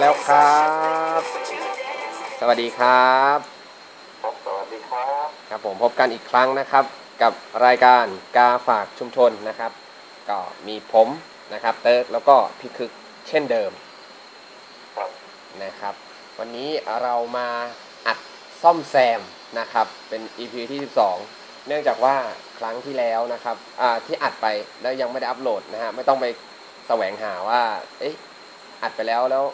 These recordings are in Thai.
แล้วครับ But you dance. สวัสดีครับครับ สวัสดีครับ ครับผมพบกันอีกครั้งนะครับ กับรายการกาฝากชุมชนนะครับ ก็มีผมนะครับ เติร์กแล้วก็พี่คึกเช่นเดิมครับนะครับ วันนี้เรามาอัดซ่อมแซมนะครับ เป็น EP ที่ 12 เนื่องจากว่าครั้งที่แล้วนะครับอ่าที่อัดไปแล้วยังไม่ได้อัปโหลดนะฮะไม่ต้องไปแสวงหาว่า เอ๊ะอัดไปแล้วแล้ว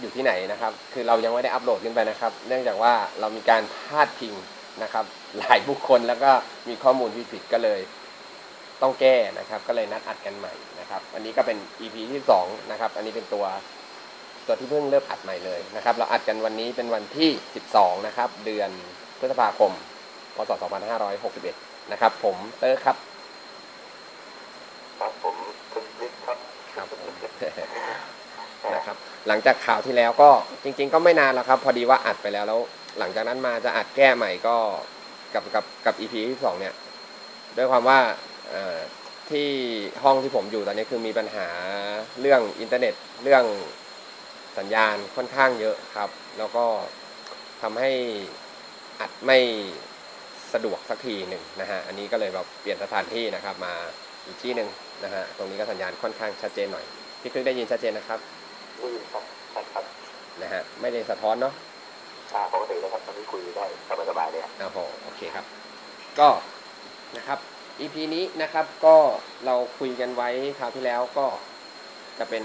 อยู่ที่ไหนนะครับ คือเรายังไม่ได้อัปโหลดขึ้นไปนะครับ เนื่องจากว่าเรามีการพาดพิงนะครับ หลายบุคคลแล้วก็มีข้อมูลที่ผิดก็เลยต้องแก้นะครับ ก็เลยนัดอัดกันใหม่นะครับ อันนี้ก็เป็น EP ที่2นะครับ อันนี้เป็นตัวตัวที่เพิ่งเริ่มอัดใหม่เลยนะครับ เราอัดกันวันนี้เป็นวันที่ 12 นะครับ เดือนพฤษภาคม พศ 2561 นะครับ ผมเตอร์ครับครับผมคึกฤทธิ์ครับ ครับผม นะครับ หลังจากข่าวที่แล้วก็จริง ๆ ก็ไม่นานแล้วครับ พอดีว่าอัดไปแล้วแล้ว หลังจากนั้นมาจะอัดแก้ใหม่ก็กับกับกับ EP ที่สองเนี่ยด้วยความว่าที่ห้องที่ผมอยู่ตอนนี้คือมีปัญหาเรื่องอินเทอร์เน็ตเรื่องสัญญาณค่อนข้างเยอะครับ แล้วก็ทำให้อัดไม่สะดวกสักทีหนึ่งนะฮะอันนี้ก็เลยแบบเปลี่ยนสถานที่นะครับ มาอีกที่หนึ่งนะฮะตรงนี้ก็สัญญาณค่อนข้างชัดเจนหน่อยพี่ครึ่งได้ยินชัดเจนนะครับ ได้ยินครับใช่ครับนะฮะไม่ได้สะท้อนเนาะอ่าปกตินะครับตอนนี้คุยได้สบายๆเลยอ่าโหโอเคครับ ก็นะครับ EP นี้นะครับก็เราคุยกันไว้คราวที่แล้วก็จะเป็น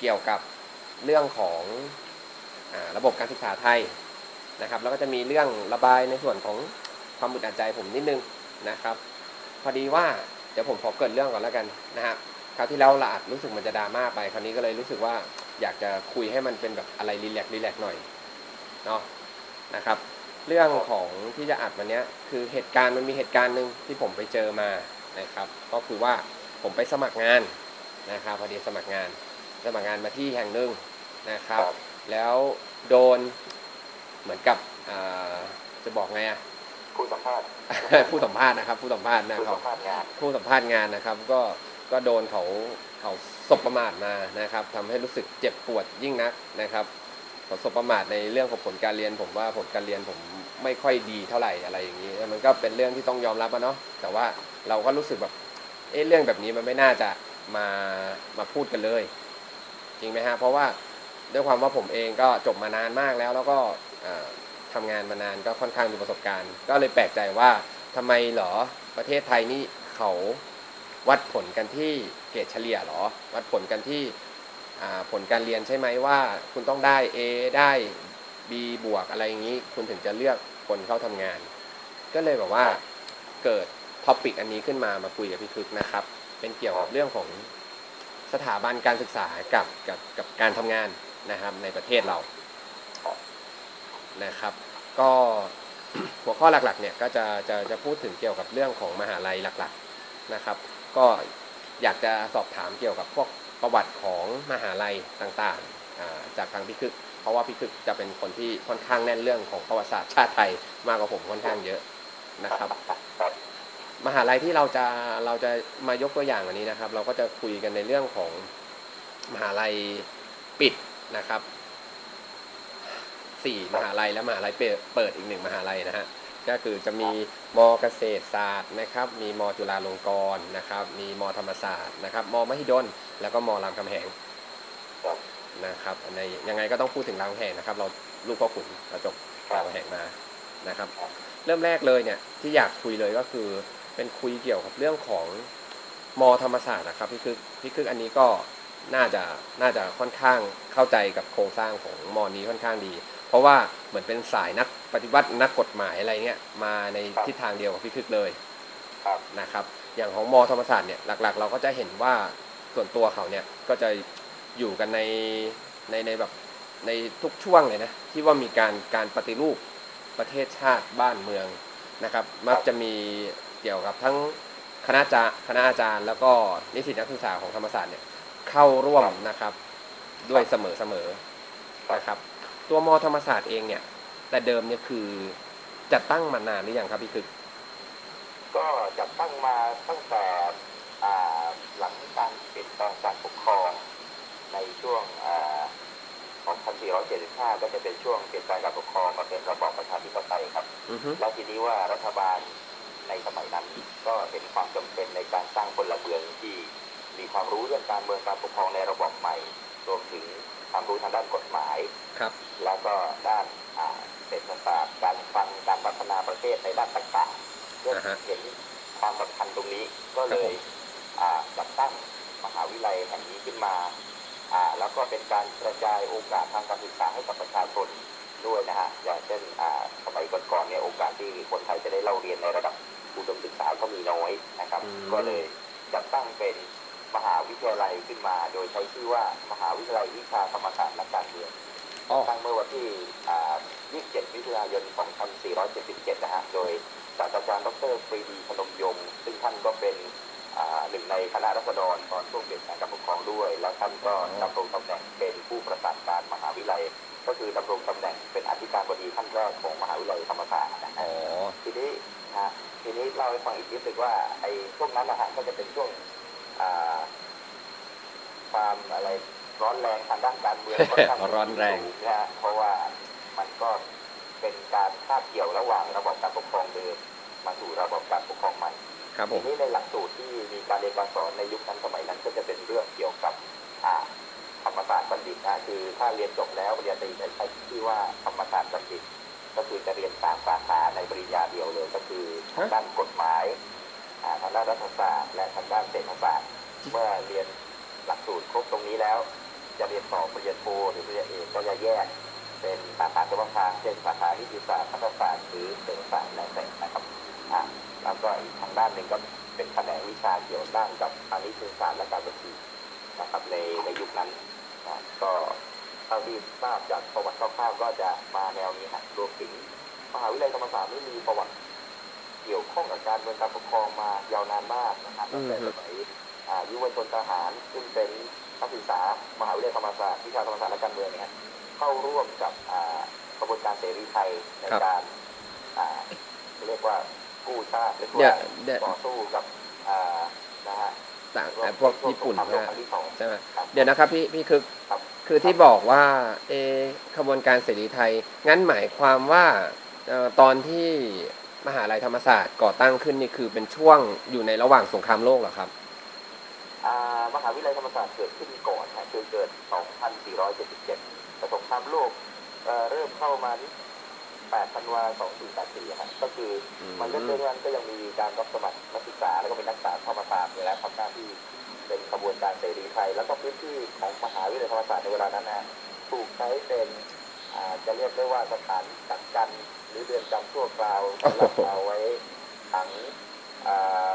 เกี่ยวกับเรื่องของอาระบบการศึกษาไทยนะครับ แล้วก็จะมีเรื่องระบายในส่วนของความอึดอัดใจผมนิดนึงนะครับ พอดีว่าเดี๋ยวผมขอเกริดเรื่องก่อนแล้วกันนะฮะค ราวที่แล้วเราอาจรู้สึกมันจะดราม่าไปคราวนี้ก็เลยรู้สึกว่าอยากจะคุยให้มันเป็นแบบอะไรรีแลกซ์รีแลกซ์หน่อยเนาะนะครับ เรื่องของที่จะอัดวันเนี้ยคือเหตุการณ์มันมีเหตุการณ์หนึ่งที่ผมไปเจอมานะครับ ก็คือว่าผมไปสมัครงานนะครับพอดีสมัครงาน สมัครงานมาที่แห่งหนึ่งนะครับ แล้วโดนเหมือนกับอ่าจะบอกไงอะผู้สัมภาษณ์ผู้สัมภาษณ์นะครับ ผู้สัมภาษณ์นะผู้ครัสับมภาษณ์งานผู้สัมภาษณ์งานนะครับก็ ก็โดนเขาเขาสบประมาทมานะครับทำให้รู้สึกเจ็บปวดยิ่งนักนะครับเขาสบประมาทในเรื่องของผลการเรียน ผมว่าผลการเรียนผมไม่ค่อยดีเท่าไหร่อะไรอย่างนี้ มันก็เป็นเรื่องที่ต้องยอมรับอะเนาะแต่ว่าเราก็รู้สึกแบบเอ๊ะเรื่องแบบนี้มันไม่น่าจะมามาพูดกันเลย จริงไหมฮะเพราะว่าด้วยความว่าผมเองก็จบมานานมากแล้ว แล้วก็เอ่อทำงานมานานก็ค่อนข้างมีประสบการณ์ ก็เลยแปลกใจว่าทำไมเหรอประเทศไทยนี่เขา วัดผลกันที่เกรดเฉลี่ยหรอ วัดผลกันที่ผลการเรียนใช่ไหมว่า คุณต้องได้ A ได้ B บวกอะไรอย่างนี้ คุณถึงจะเลือกคนเข้าทำงาน ก็เลยแบบว่าเกิดท็อปิกอันนี้ขึ้นมามาคุยกับพี่คึกนะครับ เป็นเกี่ยวกับเรื่องของสถาบันการศึกษากับกับกับการทำงานนะครับในประเทศเรานะครับ ก็หัวข้อหลักๆเนี่ยก็จะจะจะพูดถึงเกี่ยวกับเรื่องของมหาลัยหลักๆนะครับ ก็อยากจะสอบถามเกี่ยวกับพวกประวัติของมหาลัยต่างๆ จากทางพี่คึก เพราะว่าพี่คึกจะเป็นคนที่ค่อนข้างแน่นเรื่องของประวัติศาสตร์ชาติไทยมากกว่าผมค่อนข้างเยอะนะครับ มหาลัยที่เราจะเราจะมายกตัวอย่างอันนี้นะครับ เราก็จะคุยกันในเรื่องของมหาลัยปิดนะครับสี่มหาลัยและมหาลัยเปิดอีกหนึ่งมหาลัยนะฮะ ก็คือจะมีมเกษตรศาสตร์นะครับ มีมจุฬาลงกรณ์นะครับ มีมธรรมศาสตร์นะครับมมหิดลแล้วก็มรามคำแหงครับนะครับในยังไงก็ต้องพูดถึงรามคำแหงนะครับ เราลูกพ่อขุนเราจบรามคำแหงมานะครับ เริ่มแรกเลยเนี่ยที่อยากคุยเลยก็คือเป็นคุยเกี่ยวกับเรื่องของมธรรมศาสตร์นะครับพี่คึกพี่คึกอันนี้ก็น่าจะน่าจะค่อนข้างเข้าใจกับโครงสร้างของมอนี้ค่อนข้างดี เพราะว่าเหมือนเป็นสายนักปฏิวัตินักกฎหมายอะไรเงี้ยมาในทิศทางเดียวกับพี่คึกเลยครับนะครับ อย่างของมอธรรมศาสตร์เนี่ยหลักๆ เราก็จะเห็นว่าส่วนตัวเขาเนี่ยก็จะอยู่กันในในในแบบในทุกช่วงเลยนะที่ว่ามีการการปฏิรูปประเทศชาติบ้านเมืองนะครับ มักจะมีเกี่ยวกับทั้งคณะจาคณะอาจารย์ แล้วก็นิสิตนักศึกษาของธรรมศาสตร์เนี่ยเข้าร่วมนะครับด้วยเสมอเสมอนะครับ ตัวมอธรรมศาสตร์เองเนี่ย แต่เดิมเนี่ยคือจัดตั้งมานานหรือยังครับพี่คึกก็จัดตั้งมาตั้งแต่อ่าหลังการเปลี่ยนแปลงการปกครองในช่วงอ่า2475 ก็จะเป็นช่วงเปลี่ยนแปลงการปกครองมาเป็นระบอบประชาธิปไตยครับอือฮึแล้วทีนี้ว่ารัฐบาลในสมัยนั้นก็เห็นความจำเป็นในการสร้างพลเมืองที่มีความรู้เรื่องการเมืองการปกครองในระบอบใหม่ รวมถึง ความรู้ทางด้านกฎหมาย ครับ แล้วก็ด้านอ่าเศรษฐศาสตร์การฟังการพัฒนาประเทศในด้านต่างๆเพื่ออ่าฮะเห็นความสำคัญตรงนี้ก็เลครับผยมอ่าจัดตั้งมหาวิทยาลัยแห่งนี้ขึ้นมาอ่าแล้วก็เป็นการกระจายโอกาสทางการศึกษาให้กับประชาชนด้วยนะฮะอย่างเช่นอ่าสมัยก่อนๆเนี่ยโอกาสที่คนไทยจะได้เล่าเรียนในระดับอุดมศึกษาก็มีน้อยนะครับอืมก็เลยจัดตั้งเป็น มหาวิทยาลัยขึ้นมา โดยใช้ชื่อว่ามหาวิทยาลัยวิชาธรรมศาสตร์และการเมืองอ๋อตั้งเมื่อวันที่อ่า27 มิถุนายน 2477 นะฮะ โดยศาสตราจารย์ดรปรีดีพนมยงค์ซึ่งท่านก็เป็นอ่าหนึ่งในคณะรัษฎรตอนช่วงเปลี่ยนแปลงการปกครองด้วย แล้วท่านก็ดำรงตำแหน่งเป็นผู้ประสานการมหาวิทยาลัย ก็คือดำรงตำแหน่งเป็นอธิการบดีท่านแรกของมหาวิทยาลัยธรรมศาสตร์นะฮะอ๋อทีนี้ฮะทีนี้เล่าให้ฟังอีกนิดนึงว่าไอ้ช่วงนั้นนะฮะก็จะเป็นช่วงอ่า ความอะไรร้อนแรงทางด้านการเมืองค่อนข้างร้อนแรงสูนะฮะเพราะว่ามันก็เป็นการคาบเกี่ยวระหว่างระบอบการปกครองเดิมมาสู่ระบอบการปกครองใหม่ครับผทีมนี้ในหลักสูตรที่มีการเรียนการสอนในยุคนั้นสมัยนั้นก็จะเป็นเรื่องเกี่ยวกับอ่าธรรมศาสตร์บัณฑิตนะคือถ้าเรียนจบแล้วปริญญาตรีจะใช้ชื่อว่าธรรมศาสตร์บัณฑิต ก็คือจะเรียนสามสาขาในปริญญาเดียวเลยก็คือทางด้านกฎหมายอ่า ทางด้านรัฐศาสตร์และทางด้านเศรษฐศาสตร์เมื่อเรียนหลักสูตรครบตรงนี้แล้ว จะเรียนต่อปริญญาโทหรือปริญญาเอกก็จะแยก เป็นสาขาเฉพาะทางเช่นสาขานิติศาสตร์รัฐศาสตร์หรือเศรษฐศาสตร์แล้วแต่นะครับอ่าแล้วก็อีกทางด้านหนึ่งก็เป็นแขนงวิชาเกี่ยวด้านกับทางนิติศาสตร์และการบัญชีนะครับในในยุคนั้นนะก็เท่าที่ทราบจากประวัติคร่าวๆก็จะมาแนวนี้ฮะรวมถึงมหาวิทยาลัยธรรมศาสตร์นี่มีประวัติ เกี่ยวข้องกับการเมืองการปกครองมายาวนานมากนะครับตั้งแต่สมัยอ่ายุวชนทหารซึ่งเป็นนักศึกษามหาวิทยาลัยธรรมศาสตร์วิชาธรรมศาสตร์และการเมืองเนี่ยเข้าร่วมกับอ่ากระบวนการเสรีไทยในครับการอ่าเรียกว่ากู้ชาติเรียกเนี่ยว่าเนี่ยต่อสู้กับอ่านะฮะต่างไอ้พวกญี่ปุ่นช่วงสงครามโลกนะครั้งที่สองใช่ไหมครับเดี๋ยวนะครับพี่พี่คึกครับคือที่บอกว่าเออขบวนการเสรีไทย งั้นหมายความว่าเอ่อตอนที่ มหาลัยธรรมศาสตร์ก่อตั้งขึ้นนี่คือเป็นช่วงอยู่ในระหว่างสงครามโลกเหรอครับอ่ามหาวิทยาลัยธรรมศาสตร์เกิดขึ้นก่อนนะคือเกิด 2477แต่สงครามโลกเอ่อเริ่มเข้ามาที่8ธันวา2484ฮะก็คืออืมมันเรื่องเรื่องก็ยังมีการรับสมัครนักศึกษาแล้วก็เป็นนักศึกษาธรรมศาสตร์เนี่ยแหละทำหน้าที่เป็นขบวนการเสรีไทย แล้วก็พื้นที่ของมหาวิทยาลัยธรรมศาสตร์ในเวลานั้นนะถูกใช้เป็นอ่าจะเรียกได้ว่าสถานกักกัน หรือเรือนจำชั่วคราวสำหรับเอาไว้ขังอ่า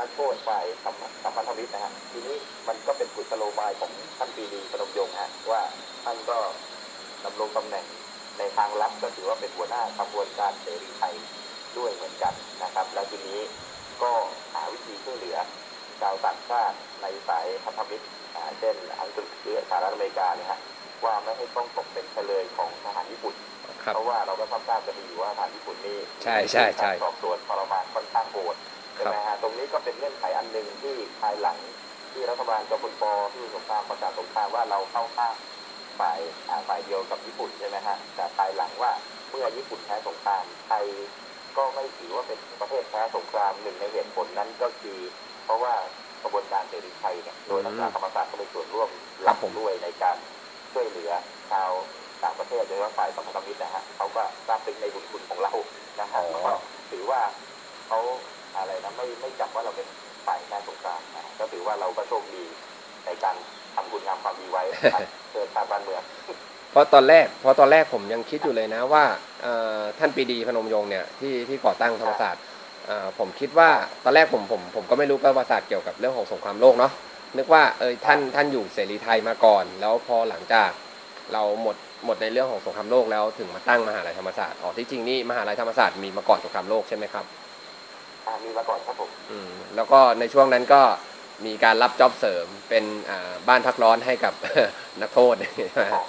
นักโทษฝ่ายสัมสัมพันธมิตรนะฮะทีนี้มันก็เป็นกุศโลบายของท่านปรีดีพนมยงค์ฮะว่าท่านก็ดำรงตำแหน่งในทางลับก็ถือว่าเป็นหัวหน้าขบวนการเสรีไทยด้วยเหมือนกันนะครับ แล้วทีนี้ก็หาวิธีช่วยเหลือชาวต่างชาติในสายพันธมิตรอ่าเช่นอังกฤษหรือสหรัฐอเมริกาเนี่ยฮะว่าไม่ให้ต้องตกเป็นเฉลยของทหารญี่ปุ่น ครับเพราะว่าเราก็ทราบกันดีว่าทหารญี่ปุ่นนี่ใช่ใช่ใช่การสอบสวนทรมานค่อนข้างโหดใช่ไหมฮะตรงนี้ก็เป็นเงื่อนไขอันหนึ่งที่ภายหลังที่รัฐบาลจอมพลปที่สงครามประกาศสงครามว่าเราเข้าข้างฝ่ายอ่าฝ่ายเดียวกับญี่ปุ่นใช่ไหมฮะแต่ภายหลังว่าเมื่อญี่ปุ่นแพ้สงครามไทยก็ไม่ถือว่าเป็นประเทศแพ้สงครามหนึ่งในเหตุผลนั้นก็คือ เพราะว่ากระบวนการเสรีไทยเนี่ยโดยนักศึกษาธรรมศาสตร์ก็มีส่วนร่วมครับผมด้วยในการช่วยเหลือชาว ต่างประเทศโดยเฉพาะฝ่ายสัมพันธมิตรนะฮะเขาก็ทราบซึ้งในบุญคุณของเรานะฮะแล้วก็ถือว่าเขาอะไรนะไม่ไม่จับว่าเราเป็นฝ่ายแพ้สงครามนะฮะก็ถือว่าเราก็โชคดีในการทำคุณงามความดีไว้นะครับเกิดชาติบ้านเมืองเพราะตอนแรกเพราะตอนแรกผมยังคิดอยู่เลยนะว่าเอ่อท่านปรีดีพนมยงค์เนี่ยที่ที่ก่อตั้งธรรมศาสตร์เอ่อผมคิดว่าตอนแรกผมผมผมก็ไม่รู้ประวัติศาสตร์เกี่ยวกับเรื่องของสงครามโลกเนาะนึกว่าเออท่านท่านอยู่เสรีไทยมาก่อน แล้วพอหลังจากเราหมด หมดในเรื่องของสงครามโลกแล้วถึงมาตั้งมหาลัยธรรมศาสตร์อ๋อที่จริงนี่มหาลัยธรรมศาสตร์มีมาก่อนสงครามโลกใช่ไหมครับอ่ามีมาก่อนครับผมอืมแล้วก็ในช่วงนั้นก็มีการรับจ็อบเสริมเป็นอ่าบ้านพักร้อนให้กับ นักโทษใช่ไหมฮะ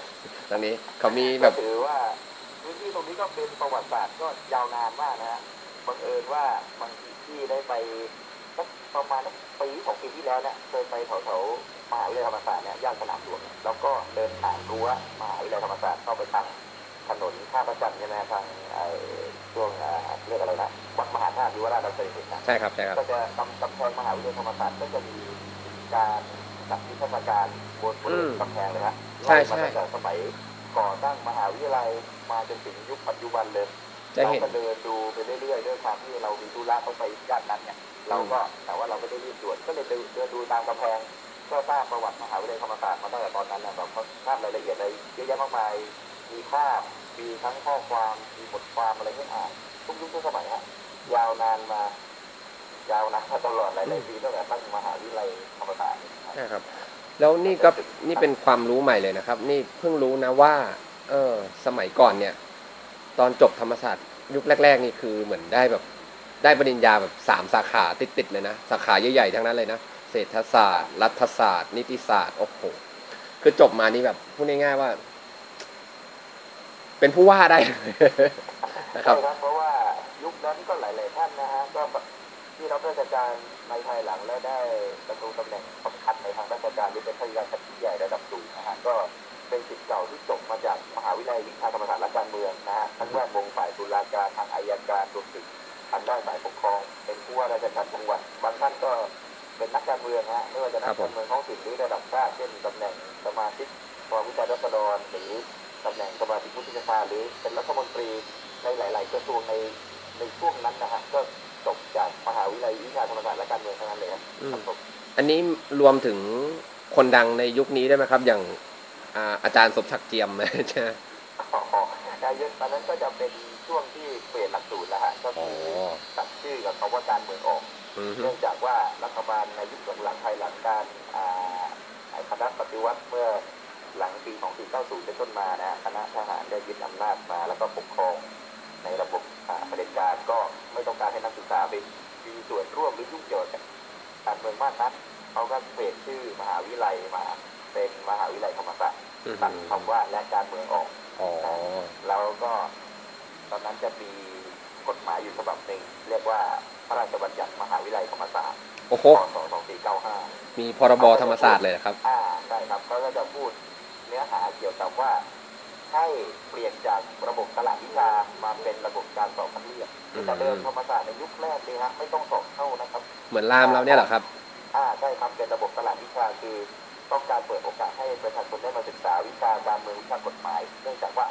ตอนนี้เขามีแบก็บถือว่าพื้นที่ตรงนี้ก็เป็นประวัติศาสตร์ก็ยาวนานมากนะฮะบังเอิญว่าบางทีที่ได้ไปสัก ประมาณสักปีสองปีที่แล้วเนี่ยเคยไปแถวๆมหาวิทยาลัยธรรมศาสตร์เนี่ยย่านสนามหลวงเนี่ยแล้วก็เดินผ่านรั้วมหาวิทยาลัยธรรมศาสตร์เข้าไปทางถนนท่าประจันทร์ใช่ไหมทางไอ้ช่วงอ่าเรียกอะไรนะวัดมหาธาตุที่ว่าราชดำเนินนะใช่ครับใช่ครับก็จะกำกำแพงมหาวิทยาลัยธรรมศาสตร์ก็จะมีการจัดนิทรรศการบนบริเวณกำแพงเลยฮะใช่ไล่มาใช่ตั้งแต่สมัยก่อตั้งมหาวิทยาลัยมาจนถึงยุคปัจจุบันเลยจะเห็นเราก็เดินดูไปเรื่อยๆด้วยความที่เรามีธุระเข้าไปย่านนั้นเนี่ย เราก็แต่ว่าเราไม่ได้รีบด่วนก็เลยเดินเดินดูตามกำแพงก็ทราบประวัติมหาวิทยาลัยธรรมศาสตร์มาตั้งแต่ตอนนั้นนะแบบเขาทราบรายละเอียดอะไรเยอะแยะมากมายมีภาพมีทั้งข้อความมีบทความอะไรให้อ่านทุกยุคทุกสมัยฮะยาวนานมายาวนานมาตลอดหลายๆปีตั้งแต่ตั้งมหาวิทยาลัยธรรมศาสตร์ใช่ครับ แล้วนี่ก็นี่เป็นความรู้ใหม่เลยนะครับ นี่เพิ่งรู้นะว่า เออสมัยก่อนเนี่ย ตอนจบธรรมศาสตร์ยุคแรก ๆ นี่คือเหมือนได้แบบ ได้ปริญญาแบบสามสาขาติดๆเลยนะ สาขาใหญ่ๆทั้งนั้นเลยนะ เศรษฐศาสตร์ รัฐศาสตร์ นิติศาสตร์โอ้โหคือจบมานี่แบบพูดง่ายๆว่า เป็นผู้ว่าได้นะครับเพราะว่ายุคนั้นก็หลายๆท่านนะฮะก็ที่รับราชการในภายหลังและได้ดำรงตำแหน่งสำคัญในทางราชการหรือเป็นข้าราชการชั้นใหญ่ระดับสูงนะฮะก็เป็นศิษย์เก่าที่จบมาจากมหาวิทยาลัยวิชาธรรมศาสตร์และการเมืองนะฮะทั้งแวดวงฝ่ายตุลาการทางอายการรวมถึง ทางด้านฝ่ายปกครอง เป็นผู้ว่าราชการจังหวัด บางท่านก็เป็นนักการเมืองฮะไม่ว่าจะนักการเมืองท้องถิ่นหรือระดับชาติเช่นตำแหน่งสมาชิกกองวิจัยรัษฎรหรือตำแหน่งสมาชิกวุฒิสภาหรือเป็นรัฐมนตรีในหลาย ๆ กระทรวงในในช่วงนั้นนะฮะก็จบจากมหาวิทยาลัยวิชาธรรมศาสตร์และการเมืองทั้งนั้นเลยครับอืมครับผมอันนี้รวมถึงคนดังในยุคนี้ได้ไหมครับ อย่างอาจารย์สมศักดิ์เจียมใช่ไหมอ๋อแต่ยุคตอนนั้นก็จะเป็น เปลี่ยนหลักสูตรแล้วฮะก็อ๋คืออตัดชื่อกับคำว่าการเมืองออกอือฮึเนื่องจากว่ารัฐบาลในยุคหลังๆภายหลังการอ่าไอ้คณะปฏิวัติเมื่อหลังปี2490เป็นต้นมานะฮะคณะทหารได้ยึดอำนาจมาแล้วก็ปกครองในระบบอ่าเผด็จการก็ไม่ต้องการให้นักศึกษาไปมีส่วนร่วมหรือยุ่งเกี่ยวกับการเมืองมากนักเขาก็เปลี่ยนชื่อมหาวิทยาลัยมาเป็นมหาวิทยาลัยธรรมศาสตร์อือตัดฮึคำว่าและการเมืองออกอ๋อแล้วก็ ตอนนั้นจะมีกฎหมายอยู่ฉบับหนึ่งเรียกว่าพระราชบัญญัติมหาวิทยาลัยธรรมศาสตร์โอ้โหพศ2495 มีพรบธรรมศาสตร์เลยนะครับ อ่าใช่ครับเขาก็จะพูดเนื้อหาเกี่ยวกับว่าให้เปลี่ยนจากระบบตลาดวิชามาเป็นระบบการสอบคัดเลือกอืมแต่เดิมธรรมศาสตร์ในยุคแรกนี่ฮะไม่ต้องสอบเข้านะครับ เหมือนรามเราเนี่ยเหรอครับ อ่าใช่ครับเป็นระบบตลาดวิชาคือต้องการเปิดโอกาสให้ประชาชนได้มาศึกษาวิชาการเมืองวิชากฎหมาย เนื่องจากว่า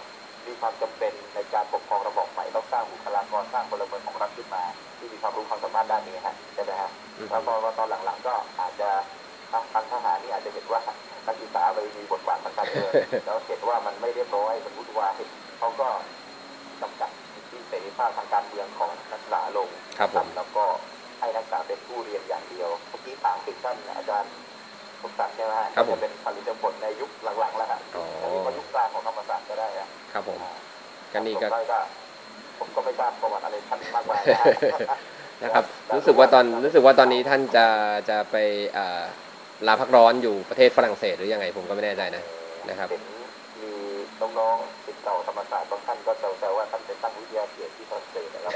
มีความจำเป็นในการปกครองระบอบใหม่ต้องสร้างบุคลากรสร้างพลเมืองของรัฐขึ้นมา ที่มีความรู้ความสามารถด้านนี้ฮะใช่ไหมฮะอืมแล้วพอตอนหลังๆก็อาจจะทางทางทหารนี่อาจจะเห็นว่านักศึกษาไปมีบทบาททางการเมืองแล้วเห็นว่ามันไม่เรียบร้อยมันวุ่นวายเขาก็จำกัดสิทธิเสรีภาพทางการเมืองของนักศึกษาลงครับผมแล้วก็ให้นักศึกษาเป็นผู้เรียนอย่างเดียวเมื่อกี้ถามถึงท่านอาจารย์สมศักดิ์ใช่ไหมฮะครับผมจะเป็นผลิตผลในยุคหลังๆแล้วฮะอ๋อจะเรียกว่ายุคกลางของธรรมศาสตร์ก็ได้ฮะครับผม ก็นี่ก็ผมก็ผมก็ไม่ทราบประวัติอะไรท่านมากมายนะฮะนะครับ รู้สึกว่าตอนรู้สึกว่าตอนนี้ท่านจะจะไปอ่าลาพักร้อนอยู่ประเทศฝรั่งเศสหรือยังไงผมก็ไม่แน่ใจนะนะครับเห็นมีน้องๆติดเก่าธรรมศาสตร์บางท่านก็แซวๆว่าท่านไปตั้งวิทยาเขตที่ฝรั่งเศสนะครับ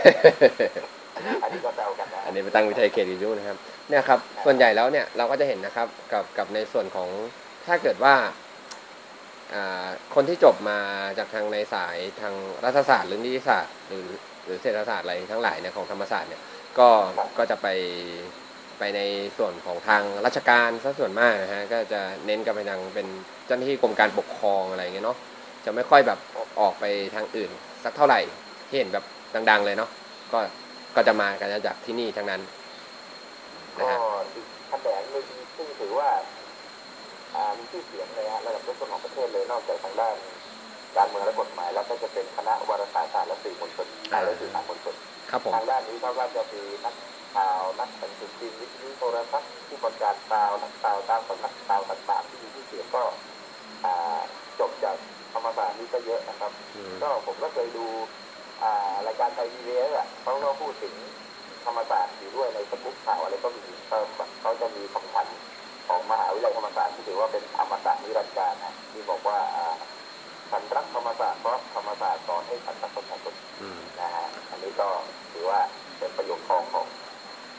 อันนี้ก็แซวกันนะอันนี้ไปตั้งวิทยาเขตอยู่ยุ่นะครับเนี่ยครับส่วนใหญ่แล้วเนี่ยเราก็จะเห็นนะครับกับกับในส่วนของถ้าเกิดว่าอ่า คนที่จบมาจากทางในสายทางรัฐศาสตร์หรือนิติศาสตร์หรือหรือเศรษฐศาสตร์อะไรทั้งหลายเนี่ยของธรรมศาสตร์เนี่ยก็ก็จะไปไปในส่วนของทางราชการซะส่วนมากนะฮะก็จะเน้นกันไปทางเป็นเจ้าหน้าที่กรมการปกครองอะไรเงี้ยเนาะจะไม่ค่อยแบบออกไปทางอื่นสักเท่าไหร่ที่เห็นแบบดัง ๆ เลยเนาะก็ก็จะมากันจากที่นี่ทั้งนั้นนะก็ฮะอีกแขนงหนึ่งซึ่งถือว่ามีชื่อเสียงเลยฮะระดับต้นๆของ นอกจากทางด้านการเมืองและกฎหมาย แล้วก็จะเป็นคณะวารสารศาสตร์และสื่อมวลชนอ่าและสื่อสารมวลชนครับผมทางด้านนี้เขาก็จะมีนักข่าวนักหนังสือพิมพ์วิทยุโทรทัศน์ผู้ประกาศข่าวนักข่าวตามสำนักข่าวต่างๆที่มีชื่อเสียงก็อ่าจบจากธรรมศาสตร์นี้ก็เยอะนะครับอืมก็ผมก็เคยดูอ่ารายการไทยทีวีอะเขาก็พูดถึงธรรมศาสตร์อยู่ด้วยในสกุ๊ปข่าวอะไรก็มีเติมเขาจะมีคำขวัญ ของมหาวิทยาลัยธรรมศาสตร์ที่ถือว่าเป็นอมตะนิรันดร์การนะที่บอกว่าอ่าฉันรักธรรมศาสตร์เพราะธรรมศาสตร์สอนให้ฉันรักประชาชนอืมนะฮะอันนี้ก็ถือว่าเป็นประโยชน์ของของ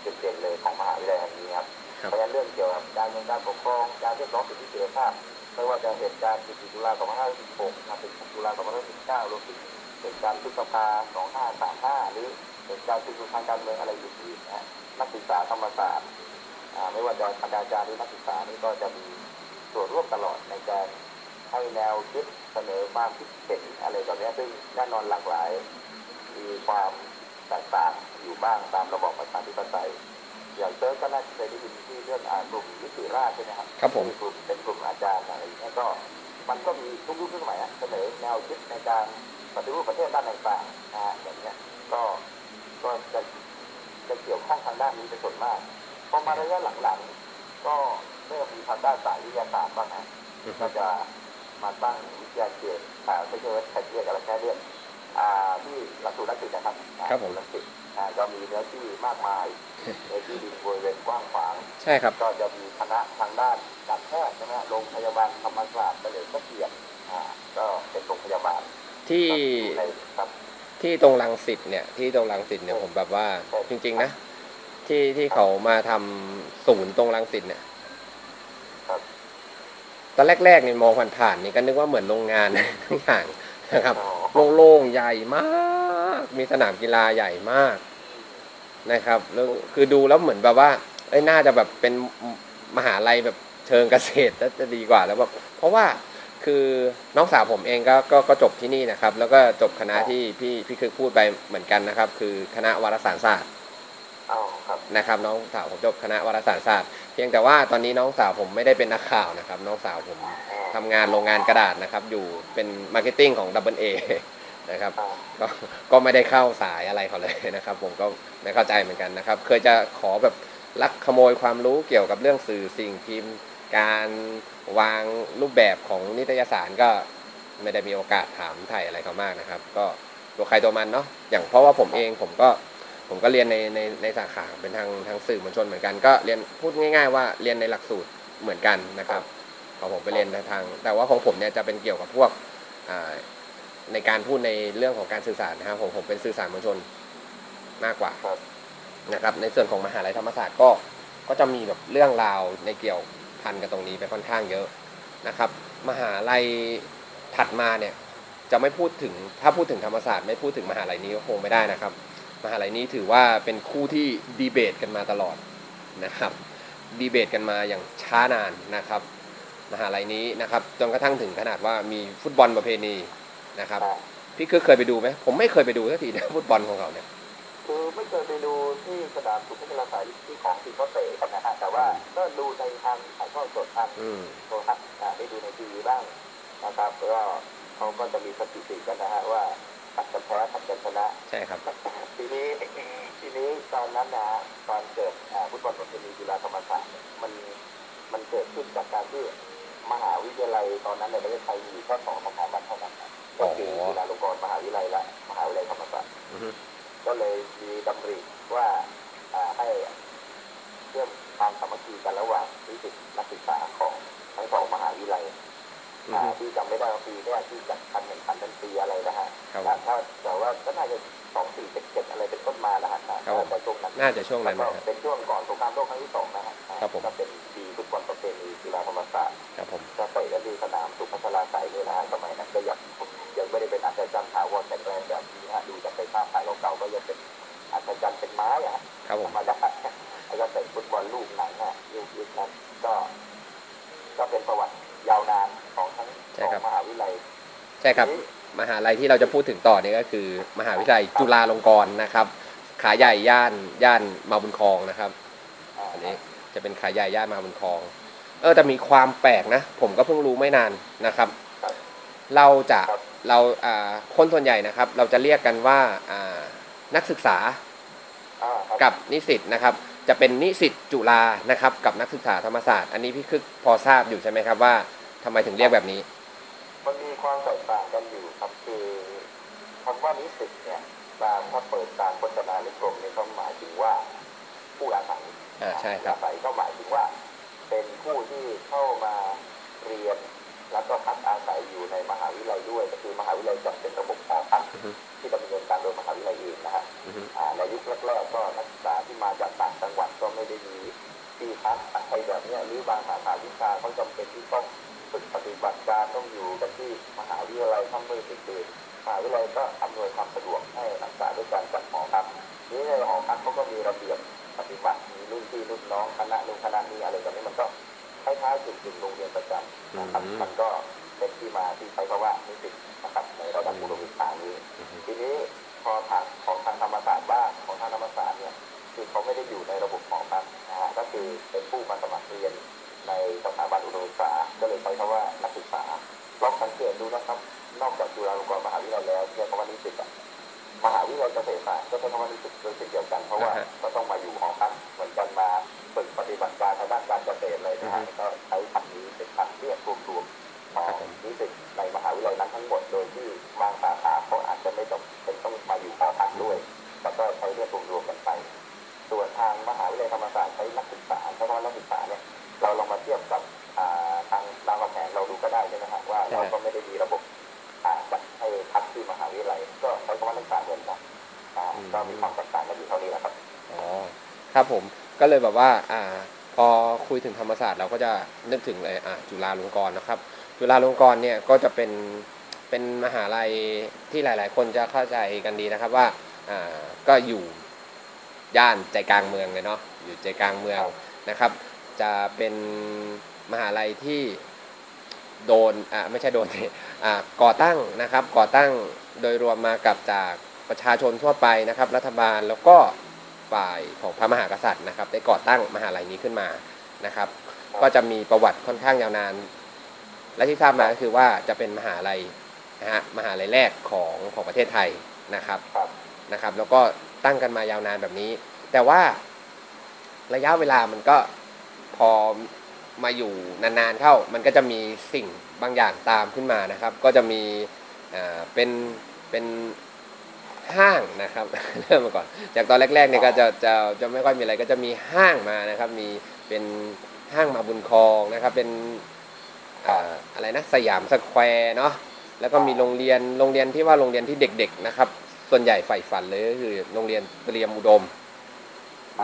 เด่นๆเลยของมหาวิทยาลัยแห่งนี้ครับครับเพราะฉะนั้นเรื่องเกี่ยวกับการเมืองการปกครองการเรียกร้องสิทธิเสรีภาพไม่ว่าจะเหตุการณ์14ตุลา2516มาถึง6ตุลา2519รวมถึงเหตุการณ์พฤษภา2535หรือเหตุการณ์ชุมนุมทางการเมืองอะไรอื่นๆนะฮะนักศึกษาธรรมศาสตร์อ่า ไม่ว่าจะคณาจารย์หรือนักศึกษานี่ก็จะมีส่วนร่วมตลอดในการให้แนวคิดเสนอความคิดเห็นอะไรแบบนี้ซึ่งแน่นอนหลากหลาย มีความแตกต่างอยู่บ้างตามระบอบประชาธิปไตยอย่างเซิร์ฟก็น่าจะเคยได้ยินที่เรื่องอากลุ่มวิสิราชใช่ไหมครับครับผมเป็นกลุ่มเป็นกลุ่มอาจารย์อะไรอย่างเงี้ยก็มันก็มีทุกยุคทุกสมัยเสนอแนวคิดในการปฏิรูปประเทศด้านต่างๆอย่างเงี้ยก็ก็จะจะเกี่ยวข้องทางด้านนี้เป็นส่วนมาก พอมาระยะหลังๆ ก็เริ่มมีทางด้านสายวิทยาศาสตร์บ้างนะอือฮึก็จะมาตั้งวิทยาเขตอ่าไม่ใช่ว่าใครเรียกอะไรแค่เรียกอ่าที่หลักสูตรนักศึกษานะครับอ่าครับผมนักศึกษาอ่าก็มีเนื้อที่มากมายเนื้อที่ดินบริเวณกว้างขวางใช่ครับก็จะมีคณะทางด้านการแพทย์ใช่ไหมฮะโรงพยาบาลธรรมศาสตร์เฉลิมพระเกียรติอ่าก็เป็นโรงพยาบาลที่ในครับที่ตรงรังสิตเนี่ยที่ตรงรังสิตเนี่ยผมแบบว่าจริง ๆ นะ ที่ที่เขามาทำศูนย์ตรงรังสิตเนี่ยครับตอนแรกๆเนี่ยมองผ่านๆนี่ก็นึกว่าเหมือนโรงงานทั้งอย่างนะครับอ๋อโล่งๆใหญ่มากมีสนามกีฬาใหญ่มากนะครับแล้วคือดูแล้วเหมือนแบบว่าเอ้ยน่าจะแบบเป็นมหาลัยแบบเชิงเกษตรจะดีกว่าแล้วแบบเพราะว่าคือน้องสาวผมเองก็ก็ก็จบที่นี่นะครับ แล้วก็จบคณะที่พี่พี่คือพูดไปเหมือนกันนะครับ คือคณะวารสารศาสตร์อ๋อครับ นะครับน้องสาวผมจบคณะวารสารศาสตร์ เพียงแต่ว่าตอนนี้น้องสาวผมไม่ได้เป็นนักข่าวนะครับ น้องสาวผมอ๋อทำงานโรงงานกระดาษนะครับ อยู่เป็น marketing ของ Double A นะครับอ่าก็ก็ไม่ได้เข้าสายอะไรเขาเลยนะครับ ผมก็ไม่เข้าใจเหมือนกันนะครับ เคยจะขอแบบลักขโมยความรู้เกี่ยวกับเรื่องสื่อสิ่งพิมพ์ การวางรูปแบบของนิตยสารก็ไม่ได้มีโอกาสถามไถ่อะไรเขามากนะครับ ก็ตัวใครตัวมันเนาะอย่างเพราะว่าผมเองผมก็ ผมก็เรียนในในในสาขาเป็นทางทางสื่อมวลชนเหมือนกัน ก็เรียนพูดง่าย ๆ ว่าเรียนในหลักสูตรเหมือนกันนะครับของผมไปเรียนในทาง แต่ว่าของผมเนี่ยจะเป็นเกี่ยวกับพวกอ่าในการพูดในเรื่องของการสื่อสารนะครับผมผมเป็นสื่อสารมวลชนมากกว่าครับนะครับ ในส่วนของมหาลัยธรรมศาสตร์ก็ก็จะมีแบบเรื่องราวในเกี่ยวพันกับตรงนี้ไปค่อนข้างเยอะนะครับ มหาลัยถัดมาเนี่ยจะไม่พูดถึงถ้าพูดถึงธรรมศาสตร์ไม่พูดถึงมหาลัยนี้ก็คงไม่ได้นะครับ มหาลัยนี้ถือว่าเป็นคู่ที่ดีเบตกันมาตลอดนะครับดีเบตกันมาอย่างช้านานนะครับ มหาลัยนี้นะครับจนกระทั่งถึงขนาดว่ามีฟุตบอลประเพณีนะครับอ่าพี่คือเคยไปดูไหมผมไม่เคยไปดูสักทีนะฟุตบอลของเขาเนี่ยคือไม่เคยไปดูที่สนามสุพัชราสายที่ของทีมเขาเตะกันนะฮะแต่ว่าก็ดูในทางถ่ายทอดสดทางอืมโทรทัศน์อ่าได้ดูในทีวีบ้างนะครับก็เขาก็จะมีสถิติกันนะฮะว่า ตัดกันแพ้ตัดกันชนะใช่ครับ ทีนี้ทีนี้ตอนนั้นนะฮะตอนเกิดอ่าฟุตบอลประเพณีกีฬาธรรมศาสตร์เนี่ยมันมันเกิดขึ้นจากการที่มหาวิทยาลัยตอนนั้นในประเทศไทยมีแค่สองสถาบันเท่านั้นนะก็คืออ๋อจุฬาลงกรณ์มหาวิทยาลัยและมหาวิทยาลัยธรรมศาสตร์อือฮึก็เลยมีดำริว่าอ่าให้เชื่อมความสามัคคีกันระหว่างนิสิตนักศึกษาของทั้งสองมหาวิทยาลัยอืออ่าฮึ ที่จำไม่ได้ว่าปีเนี่ยที่จัดการแข่งขันเป็นปีอะไรนะฮะครับผมแต่ถ้าแต่ว่าก็น่าจะสองสี่เจ็ดเจ็ดอะไรเป็นต้นมานะฮะครับผมแต่ช่วงนั้นน่าจะช่วงนั้นแล้วนะก็ครับเป็นช่วงก่อนสงครามโลกครั้งที่สองนะฮะอ่าครับผมก็เป็นปีฟุตบอลประเพณีกีฬาธรรมศาสตร์ครับผมก็เตะกันที่สนามสุพัชราไสยนี่นะฮะสมัยนั้นก็ยังยังไม่ได้เป็นอัศจรรย์ถาวรแข็งแรงแบบนี้นะฮะดูจากในภาพถ่ายเก่าๆก็ยังเป็นอัศจรรย์เป็นไม้อะฮะครับผธรมรมดาแล้วก็เตะฟุตบอลลูกหนังอะยุคยุคนั้นก็ ก็เป็นประวัติยาวนาน ของทั้งสองมหาวิทยาลัยใช่ครับมหาลัยที่เราจะพูดถึงต่อเนี่ยก็คือ มหาวิทยาลัยจุฬาลงกรณ์นะครับ ขาใหญ่ย่านย่านมาบุญคลองนะครับอ่าอันนี้จะเป็นขาใหญ่ย่านมาบุญคลอง เออแต่มีความแปลกนะ ผมก็เพิ่งรู้ไม่นานนะครับครับเราจะครับเราอ่าคนส่วนใหญ่นะครับ เราจะเรียกกันว่าอ่านักศึกษาอ่าครับกับนิสิตนะครับ จะเป็นนิสิตจุฬานะครับ กับนักศึกษาธรรมศาสตร์ อันนี้พี่คึกพอทราบอยู่ใช่ไหมครับว่าทำไมถึงเรียกแบบนี้มันมี ความแตกต่างกันอยู่ครับคือคำว่านิสิตเนี่ยตามถ้าเปิดตามพจนานุกรมเนี่ยก็หมายถึงว่าผู้อาศัยอ่าใช่ครับอาศัยก็หมายถึงว่า เป็นผู้ที่เข้ามาเรียน แล้วก็พักอาศัยอยู่ในมหาวิทยาลัยด้วยก็คือมหาวิทยาลัยจัดเป็นระบบหอพักอือฮึที่ดำเนินการโดยมหาวิทยาลัยเองนะฮะอือฮึอ่าในยุคแรกๆก็ มมันก็ ก็เลยแบว่าอ่าพอคุยถึงธรรมศาสตร์เราก็จะนึกถึงเลยอ่าจุฬาลงกรณ์นะครับ จุฬาลงกรณ์เนี่ยก็จะเป็นเป็นมหาลัยที่หลาย ๆ คนจะเข้าใจกันดีนะครับว่าอ่าก็อยู่ย่านใจกลางเมืองเลยเนาะอยู่ใจกลางเมืองนะครับ จะเป็นมหาลัยที่โดนอ่าไม่ใช่โดนอ่าก่อตั้งนะครับก่อตั้งโดยรวมมากับจากประชาชนทั่วไปนะครับ รัฐบาลแล้วก็ ฝ่ายของพระมหากษัตริย์นะครับ ได้ก่อตั้งมหาลัยนี้ขึ้นมานะครับ ก็จะมีประวัติค่อนข้างยาวนาน และที่ทราบมาก็คือว่าจะเป็นมหาลัยนะฮะมหาลัยแรกของของประเทศไทยนะครับครับนะครับ แล้วก็ตั้งกันมายาวนานแบบนี้ แต่ว่าระยะเวลามันก็พอมาอยู่นานๆเข้า มันก็จะมีสิ่งบางอย่างตามขึ้นมานะครับ ก็จะมีอ่าเป็นเป็น ห้างนะครับเริ่มมาก่อน จากตอนแรกๆเนี่ยก็จะจะจะไม่ค่อยมีอะไรก็จะมีห้างมานะครับ มีเป็นห้างมาบุญครองนะครับ เป็นอะไรนะสยามสแควร์เนาะแล้วก็มีโรงเรียนโรงเรียนที่ว่าโรงเรียนที่เด็ก ๆนะครับ ส่วนใหญ่ใฝ่ฝันเลยก็คือโรงเรียนเตรียมอุดม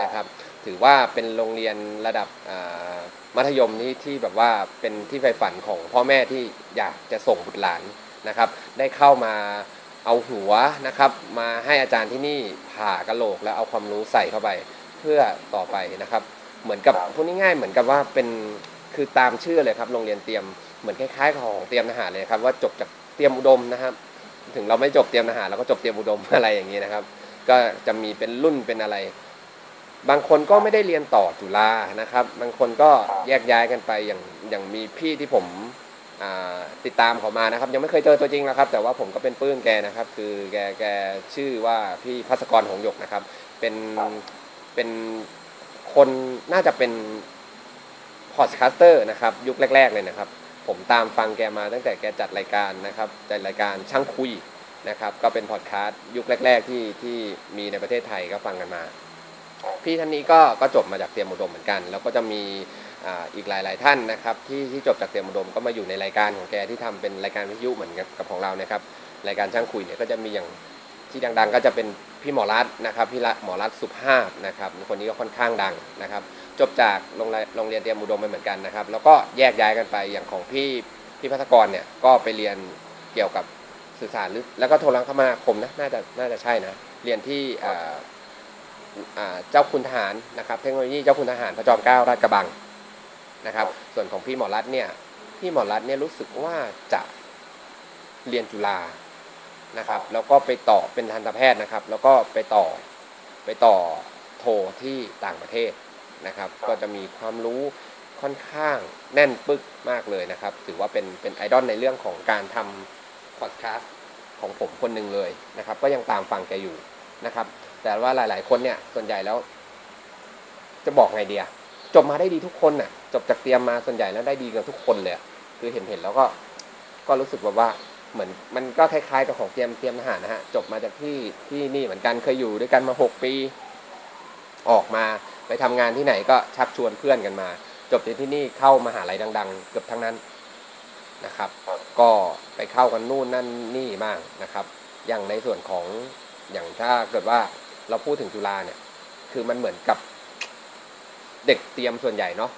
นะครับ ถือว่าเป็นโรงเรียนระดับมัธยมนี่ที่แบบว่าเป็นที่ใฝ่ฝันของพ่อแม่ที่อยากจะส่งบุตรหลานนะครับ ได้เข้ามา เอาหัวนะครับมาให้อาจารย์ที่นี่ผ่ากะโหลกแล้วเอาความรู้ใส่เข้าไปเพื่อต่อไปนะครับ เหมือนกับครับพูดง่ายๆเหมือนกับว่าเป็นคือตามชื่อเลยครับโรงเรียนเตรียมเหมือนคล้ายๆของเตรียมทหารเลยครับว่าจบจากเตรียมอุดมนะครับ ถึงเราไม่จบเตรียมทหารเราก็จบเตรียมอุดมอะไรอย่างนี้นะครับ ก็จะมีเป็นรุ่นเป็นอะไร บางคนก็ไม่ได้เรียนต่อจุฬานะครับ บางคนก็แยกย้ายกันไปอย่างอย่างมีพี่ที่ผมอ่า ติดตามเขามานะครับ ยังไม่เคยเจอตัวจริงนะครับ แต่ว่าผมก็เป็นปลื้มแกนะครับ คือแกแกชื่อว่าพี่พัสกรหงส์หยกนะครับ เป็นเป็นคนน่าจะเป็น podcaster นะครับ ยุคแรก ๆ เลยนะครับ ผมตามฟังแกมาตั้งแต่แกจัดรายการนะครับจัดรายการช่างคุยนะครับ ก็เป็นพอดแคสต์ยุคแรก ๆ ที่ที่มีในประเทศไทยก็ฟังกันมา พี่ท่านนี้ก็ก็จบมาจากเตรียมอุดมเหมือนกัน แล้วก็จะมี อีกหลาย ๆ ท่านนะครับที่ที่จบจากเตรียมอุดมก็มาอยู่ในรายการของแกที่ทำเป็นรายการวิทยุเหมือนกับกับของเรานะครับรายการช่างคุยเนี่ยก็จะมีอย่างที่ดัง ๆ ก็จะเป็นพี่หมอรัตน์นะครับพี่หมอรัตน์สุภาพนะครับคนนี้ก็ค่อนข้างดังนะครับ จบจากโรงเรียนโรงเรียนเตรียมอุดมไปเหมือนกันนะครับ แล้วก็แยกย้ายกันไปอย่างของพี่พี่พัฒกรเนี่ยก็ไปเรียนเกี่ยวกับสื่อสารหรือแล้วก็โทรคมนาคมนะน่าจะน่าจะใช่นะเรียนที่เจ้าคุณทหารนะครับ เทคโนโลยีเจ้าคุณทหารพระจอมเกล้าราชกระบัง นะครับ ส่วนของพี่หมอรัตน์เนี่ยพี่หมอรัตน์เนี่ยรู้สึกว่าจะเรียนจุฬานะครับ แล้วก็ไปต่อเป็นทันตแพทย์นะครับ แล้วก็ไปต่อไปต่อโทที่ต่างประเทศนะครับ ก็จะมีความรู้ค่อนข้างแน่นปึกมากเลยนะครับ ถือว่าเป็นเป็นไอดอลในเรื่องของการทำพอดแคสต์ของผมคนหนึ่งเลยนะครับ ก็ยังตามฟังแกอยู่นะครับ แต่ว่าหลาย ๆ คนเนี่ยส่วนใหญ่แล้ว จะบอกไงเดีย จบมาได้ดีทุกคนน่ะ จบจากเตรียมมาส่วนใหญ่แล้วได้ดีกับทุกคนเลยคือเห็นเห็นแล้วก็ก็รู้สึกแบบว่าเหมือนมันก็คล้ายๆกับของเตรียมเตรียมทหารนะฮะจบมาจากที่ที่นี่เหมือนกันเคยอยู่ด้วยกันมาหกปี ออกมาไปทำงานที่ไหนก็ชักชวนเพื่อนกันมา จบจากที่นี่เข้ามหาลัยดัง ๆ เกือบทั้งนั้นนะครับ ก็ไปเข้ากันนู่นนั่นนี่มากนะครับ อย่างในส่วนของอย่างถ้าเกิดว่าเราพูดถึงจุฬาเนี่ย คือมันเหมือนกับ เด็กเตรียมส่วนใหญ่เนาะ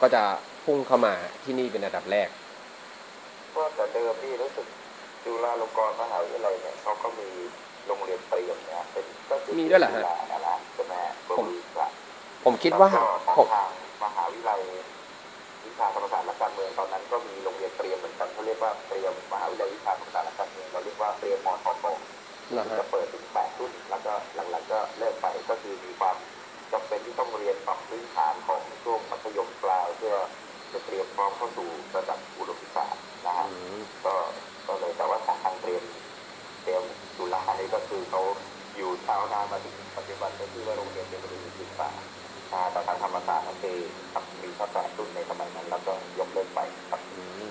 ก็จะพุ่งเข้ามาที่นี่เป็นอันดับแรกก็แต่เดิมที่รู้สึกจุฬาลงกรณ์มหาวิทยาลัยเนี่ยเขาก็มีโรงเรียนเตรียมเนี่ยเป็นก็คือมีด้วยเหรอฮะจุฬานะนะใช่ไหมผมบริษัทผมคิดว่าแล้วก็ขผองมทางมหาวิทยาลัยวิชาธรรมศาสตร์และการเมืองตอนนั้นก็มีโรงเรียนเตรียมเหมือนกันเขาเรียกว่าเตรียมมหาวิทยาลัยวิชาธรรมศาสตร์และการเมืองเราเรียกว่าเตรียมมทปเหรอฮะจะเปิดถึงแปดรุ่นแล้วก็หลังๆก็เลิกไปก็คือมีความ จำเป็นที่ต้องเรียนปรับพื้นฐานของช่วงมัธยมปลายเพื่อจะเตรียมพร้อมเข้าสู่ระดับอุดมศึกษานะฮะอืมก็ก็เลยแต่ว่าทางเตรียมเตรียมจุฬานี่ก็คือเขาอยู่เช้านานมาถึงปัจจุบันก็คือว่าโรงเรียนเป็นโรงเรียนศึกษาอ่าแต่ทางธรรมศาสตร์ก็คือครับมีแค่แปดรุ่นในสมัยนั้นแล้วก็ยกเลิกไปครับอืม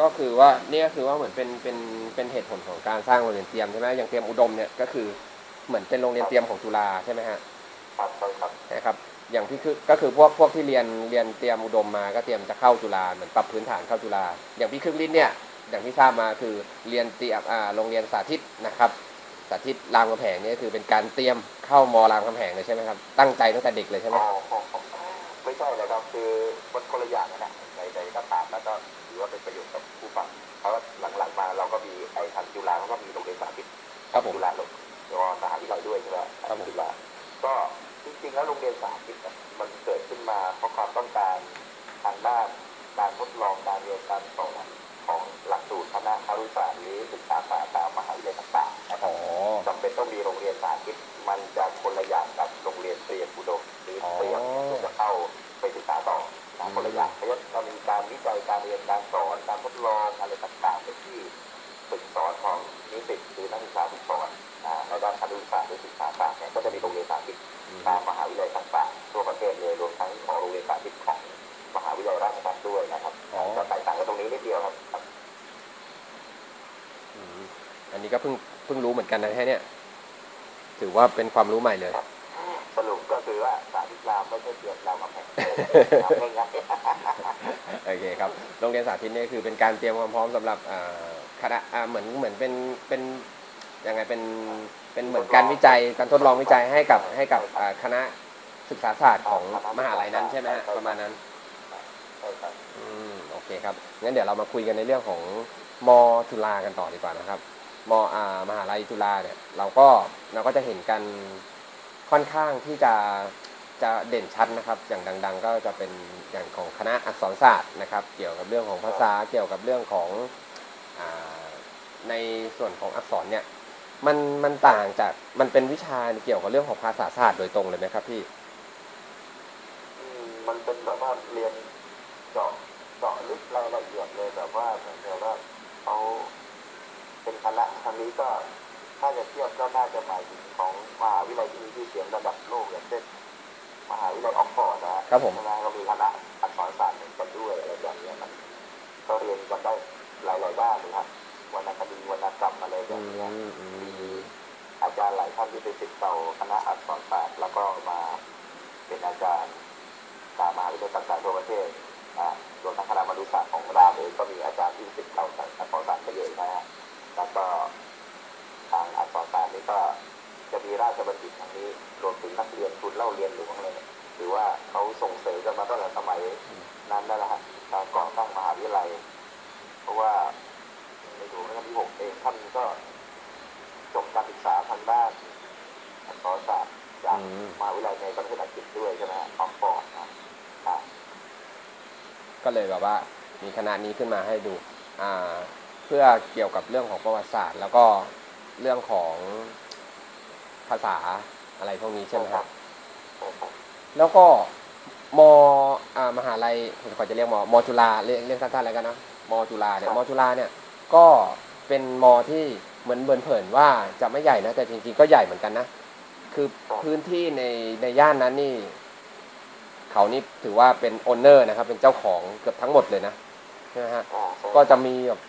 ก็คือว่าเนี่ยก็คือว่าเหมือนเป็นเป็นเป็นเหตุผลของการสร้างโรงเรียนเตรียมใช่ไหมอย่างเตรียมอุดมเนี่ยก็คือเหมือนเป็นโรงเรียนเตรียมของจุฬาใช่ไหมฮะ ครับใช่ครับนะครับ อย่างที่คือก็คือพวกพวกที่เรียนเรียนเตรียมอุดมมาก็เตรียมจะเข้าจุฬาเหมือนปรับพื้นฐานเข้าจุฬาอย่างพี่ครึ่งลิ้นเนี่ยอย่างที่ทราบมาคือเรียนเตรียมอ่าโรงเรียนสาธิตนะครับสาธิตรามคำแหงเนี่ยคือเป็นการเตรียมเข้ามรามคำแหงเลยใช่ไหมครับตั้งใจตั้งแต่เด็กเลยใช่ไหมอ๋อไม่ใช่เลยครับคือมันคนละอย่างกันนะในในก็ตามแล้วก็ถือว่าเป็นประโยชน์กับผู้ฟังเพราะว่าหลังๆมาเราก็มีไอ้ทางจุฬาเขาก็มีโรงเรียนสาธิตครับผมจุฬาลง แล้วโรงเรียนสาธิตเนี่ยมันเกิดขึ้นมาเพราะความต้องการทางด้านการทดลองการเรียนการสอนของหลักสูตรคณะครุศาสตร์หรือศึกษาศาสตร์ตามมหาวิทยาลัยต่างๆนะครับอ๋อจำเป็นต้องมีโรงเรียนสาธิตมันจะคนละอย่างกับโรงเรียนเตรียมอุดมหรือเตรียมเพื่อจะเข้าไปศึกษาต่อนะคนละอย่างเพราะฉะนั้นเรามีการวิจัยการเรียนการสอนการทดลองอะไรต่างๆเป็นที่ฝึกสอนของนิสิตหรือนักศึกษาฝึกสอนอ่าใน ด้านคณิตศาสตร์หรือศึกษาศาสตร์เนี่ยก็จะมีโรงเรียนสาธิตตามมหาวิทยาลัยต่างๆทั่วประเทศเลยรวมทั้งของโรงเรียนสาธิตของมหาวิทยาลัยราชภัฏด้วยนะครับอ๋อจะแตกต่างกันตรงนี้นิดเดียวครับครับอืมอันนี้ก็เพิ่งเพิ่งรู้เหมือนกันนะแค่เนี่ยถือว่าเป็นความรู้ใหม่เลยสรุปก็คือว่าสาธิตรามไม่ใช่เตรียมรามคำแหงง่ายๆโอเคครับโรงเรียนสาธิตเนี่ยคือเป็นการเตรียมความพร้อมสำหรับอ่าคณะอ่าเหมือนเหมือนเป็นเป็น ยังไงเป็นเป็นเหมือนการวิจัยการทดลองวิจัยให้กับให้กับอ่าคณะศึกษาศาสตร์ของมหาลัยนั้นใช่ไหมฮะประมาณนั้นใช่ครับอืมโอเคครับงั้นเดี๋ยวเรามาคุยกันในเรื่องของมจุฬากันต่อดีกว่านะครับมอ่ามหาลัยจุฬาเนี่ยเราก็เราก็จะเห็นกันค่อนข้างที่จะจะเด่นชัดนะครับ อย่างดัง ๆ ก็จะเป็นอย่างของคณะอักษรศาสตร์นะครับ เกี่ยวกับเรื่องของภาษาเกี่ยวกับเรื่องของอาในส่วนของอักษรเนี่ย มันมันต่างจากมันเป็นวิชาเกี่ยวกับเรื่องของภาษาศาสตร์โดยตรงเลยไหมครับพี่อืมมันเป็นแบบว่าเรียนเจาะเจาะลึกรายละเอียดเลยแบบว่าเหมือนกับว่าเขาเป็นคณะครั้งนี้ก็ถ้าจะเทียบก็น่าจะหมายถึงของมหาวิทยาลัยที่มีชื่อเสียงระดับโลกอย่างเช่นมหาวิทยาลัยออกฟอร์ดนะครับผมใช่ไหมก็มีคณะอักษรศาสตร์เหมือนกันด้วยอะไรแบบเนี้ยมันก็เรียนกันได้หลายๆด้านเลยครับวรรณคดีวรรณกรรมอะไรแบอืบเนี้ยมอืมมีอา จารย์หลายท่านที่ไปติดเต่าคณะอักษรศาสตร์แล้วก็มาเป็นอาจารย์ตามมหาวิทยาลัยต่างๆทั่วประเทศรวมทั้งคณะมนุษยศาสตร์ของรามเองก็มีอาจารย์ที่ติดเต่าจากอักษรศาสตร์เยอะนะฮะแล้วก็ทางอักษรศาสตร์นี่ก็จะมีราชบัณฑิตทางนี้รวมถึงนักเรียนทุนเล่าเรียนหลวงเนี่ยหรือว่าเขาส่งเสริมกันมาตั้งแต่สมัยนั้นนั่นแหละฮะการก่อตั้งมหาวิทยาลัย เพราะว่าในหลวงรัชกาลที่หกเองท่านก็ จบการศึกษาทางด้าน อักษรศาสตร์จากอืมมหาวิทยาลัยในประเทศอังกฤษด้วยใช่ไหมฮะออกฟอร์ดนะอ่าก็เลยแบบว่ามีคณะนี้ขึ้นมาให้ดูอ่าเพื่อเกี่ยวกับเรื่องของประวัติศาสตร์ แล้วก็เรื่องของภาษาอะไรพวกนี้ใช่ไหมครับใช่ครับแล้วก็มอ่ามหาลัยผมขอจะเรียกมมจุฬาเรียกเรียกสั้นๆแล้วกันนะมจุฬาเนี่ยมจุฬาเนี่ยก็เป็นมที่เหมือนเบินเผินว่าจะไม่ใหญ่นะแต่จริงๆก็ใหญ่เหมือนกันนะ คือพื้นที่ในในย่านนั้นนี่ เขานี่ถือว่าเป็นโอนเนอร์นะครับ เป็นเจ้าของเกือบทั้งหมดเลยนะใช่ไหมฮะอ่าใช่ก็จะมีแบบ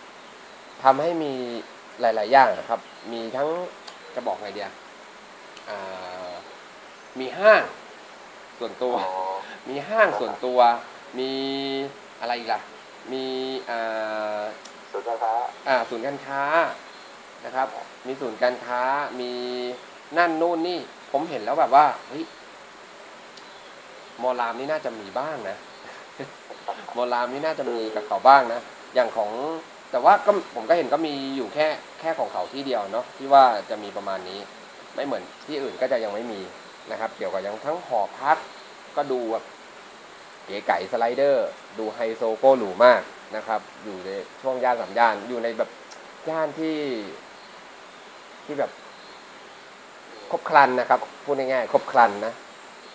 ทำให้มีหลาย ๆ อย่างนะครับ มีทั้งจะบอกไงเดียอ่ามีห้างส่วนตัวอ๋อมีห้างส่วนตัว มีอะไรอีกล่ะ มีอ่าศูนย์การค้าอ่าศูนย์การค้านะครับ มีศูนย์การค้า มี นั่นนู่นนี่ ผมเห็นแล้วแบบว่าเฮ้ยมอลามนี่น่าจะมีบ้างนะมอลามนี่น่าจะมีกับเขาบ้างนะอย่างของแต่ว่าก็ผมก็เห็นก็มีอยู่แค่แค่ของเขาที่เดียวเนาะที่ว่าจะมีประมาณนี้ ไม่เหมือนที่อื่นก็จะยังไม่มีนะครับ เกี่ยวกับยังทั้งหอพักก็ดูแบบเก๋ไก๋สไลเดอร์ ดูไฮโซโก้หรูมากนะครับ อยู่ในช่วงย่านสามย่านอยู่ในแบบย่านที่ที่แบบ ครบครันนะครับพูดง่ายๆครบครันนะ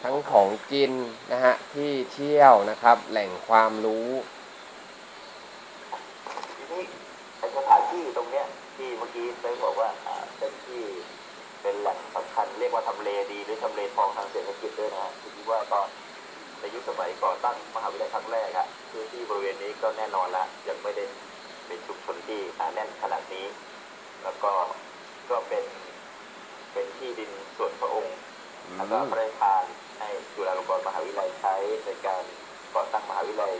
ทั้งของกินนะฮะที่เที่ยวนะครับ แหล่งความรู้ทีนี้ไอ้สถานที่ตรงเนี้ยที่เมื่อกี้ได้บอกว่าอ่าเป็นที่เป็นแหล่งสำคัญ เรียกว่าทำเลดีหรือทำเลทองทางเศรษฐกิจด้วยนะฮะทีนี้ว่าตอนในยุคสมัยก่อตั้งมหาวิทยาลัยครั้งแรกอะพื้นที่บริเวณนี้ก็แน่นอนละยังไม่ได้เป็นชุมชนที่หนาแน่นขนาดนี้ แล้วก็ก็เป็น เป็นที่ดินส่วนพระองค์แล้วก็พระราชทานให้จุฬาลงกรณ์มหาวิทยาลัยใช้ในการก่อตั้งมหาวิทยาลัย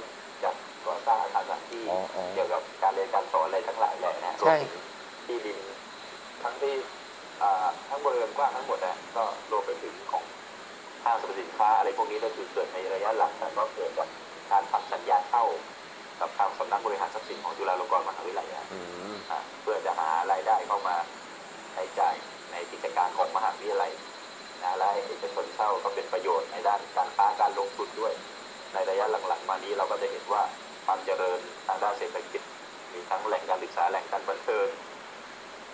จัดก่อสร้างอาคารสถานที่อ๋ออ๋อเกี่ยวกับการเรียนการสอนอะไรทั้งหลายแหล่นะรวใช่มถึงที่ดินทั้งที่อ่าทั้งบริเวณกว้างทั้งหมดนะก็รวมไปถึงของห้างสรรพสินค้าอะไรพวกนี้ก็คือเกิดในระยะหลังแต่ก็เกิดจากการทำสัญญาเช่ากับทางสำนักบริหารทรัพย์สินของจุฬาลงกรณ์มหาวิทยาลัยนะอืมอ่าเพื่อจะหารายได้เข้ามาใช้จ่าย ในกิจการของมหาวิทยาลัยนะและให้เอกชนเช่าก็เป็นประโยชน์ในด้านการค้าการลงทุนด้วย ในระยะหลังๆ มานี้เราก็จะเห็นว่าความเจริญทางด้านเศรษฐกิจ มีทั้งแหล่งการศึกษาแหล่งการบันเทิง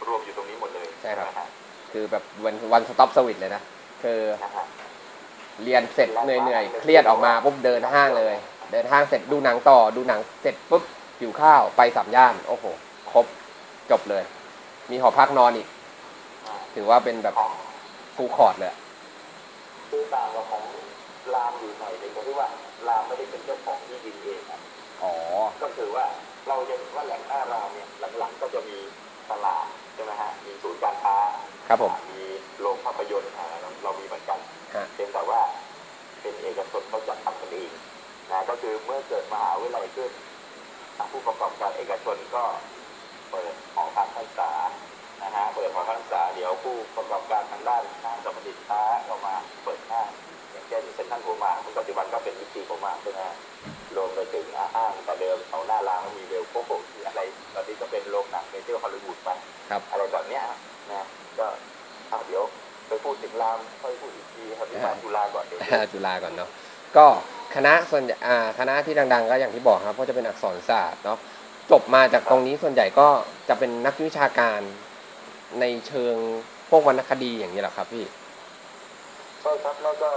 รวมอยู่ตรงนี้หมดเลยใช่ครับนะฮะคือแบบวันวันสต็อปสวิตเลยนะคือนะฮะเรียนเสร็จเหนื่อยๆเครียดออกมาปุ๊บเดินห้างเลย เดินห้างเสร็จดูหนังต่อดูหนังเสร็จปุ๊บหิวข้าวไปสามย่าน โอ้โห ครบจบเลย มีหอพักนอนอีกอ่า ถือว่าเป็นแบบฟูลคอร์ดเลยอะคือต่างกับของรามอยู่หน่อยหนึงก็ที่ว่ารามไม่ได้เป็นเจ้าของที่ดินเองนะอ๋อ ก็คือว่าเราจะเห็นว่าแหล่งหน้ารามเนี่ยหลังๆก็จะมีตลาดใช่ไหมฮะมีศูนย์การค้าครับผมมีโรงภาพยนตร์อ่าเราเรามีเหมือนกันฮะเพียงแต่ว่าเป็นเอกชนเขาจัดทำกันเองนะก็คือเมื่อเกิดมหาวิทยาลัยขึ้นทางผู้ประกอบการเอกชนก็เปิดหอการศึกษา นะฮะเปิดหอการศึกษาเดี๋ยวผู้ประกอบการทางด้านห้างสรรพสินค้าก็มาเปิดห้างอย่างเช่นเซ็นทรัลโกมาซึ่งปัจจุบันก็เป็นวิธีโกมาใช่ไหมฮะรวมไปถึงห้างแต่เดิมเอาหน้ารางมีเวลโคโคที่อะไรตอนนี้ก็เป็นโรงหนังเมเจอร์ฮอลลีวูดไปครับอะไรแบบเนี้ยนะก็อะเดี๋ยวไปพูดถึงรามค่อยพูดอีกทีครับที่มาจุฬาก่อนเดี๋ยวจุฬาก่อนเนาะก็คณะส่วนใหญ่อ่าคณะที่ดัง ๆ ก็อย่างที่บอกครับก็จะเป็นอักษรศาสตร์เนาะจบมาจากตรงนี้ส่วนใหญ่ก็จะเป็นนักวิชาการ ในเชิงพวกวรรณคดีอย่างนี้แหละครับพี่ใช่ครับแล้วก็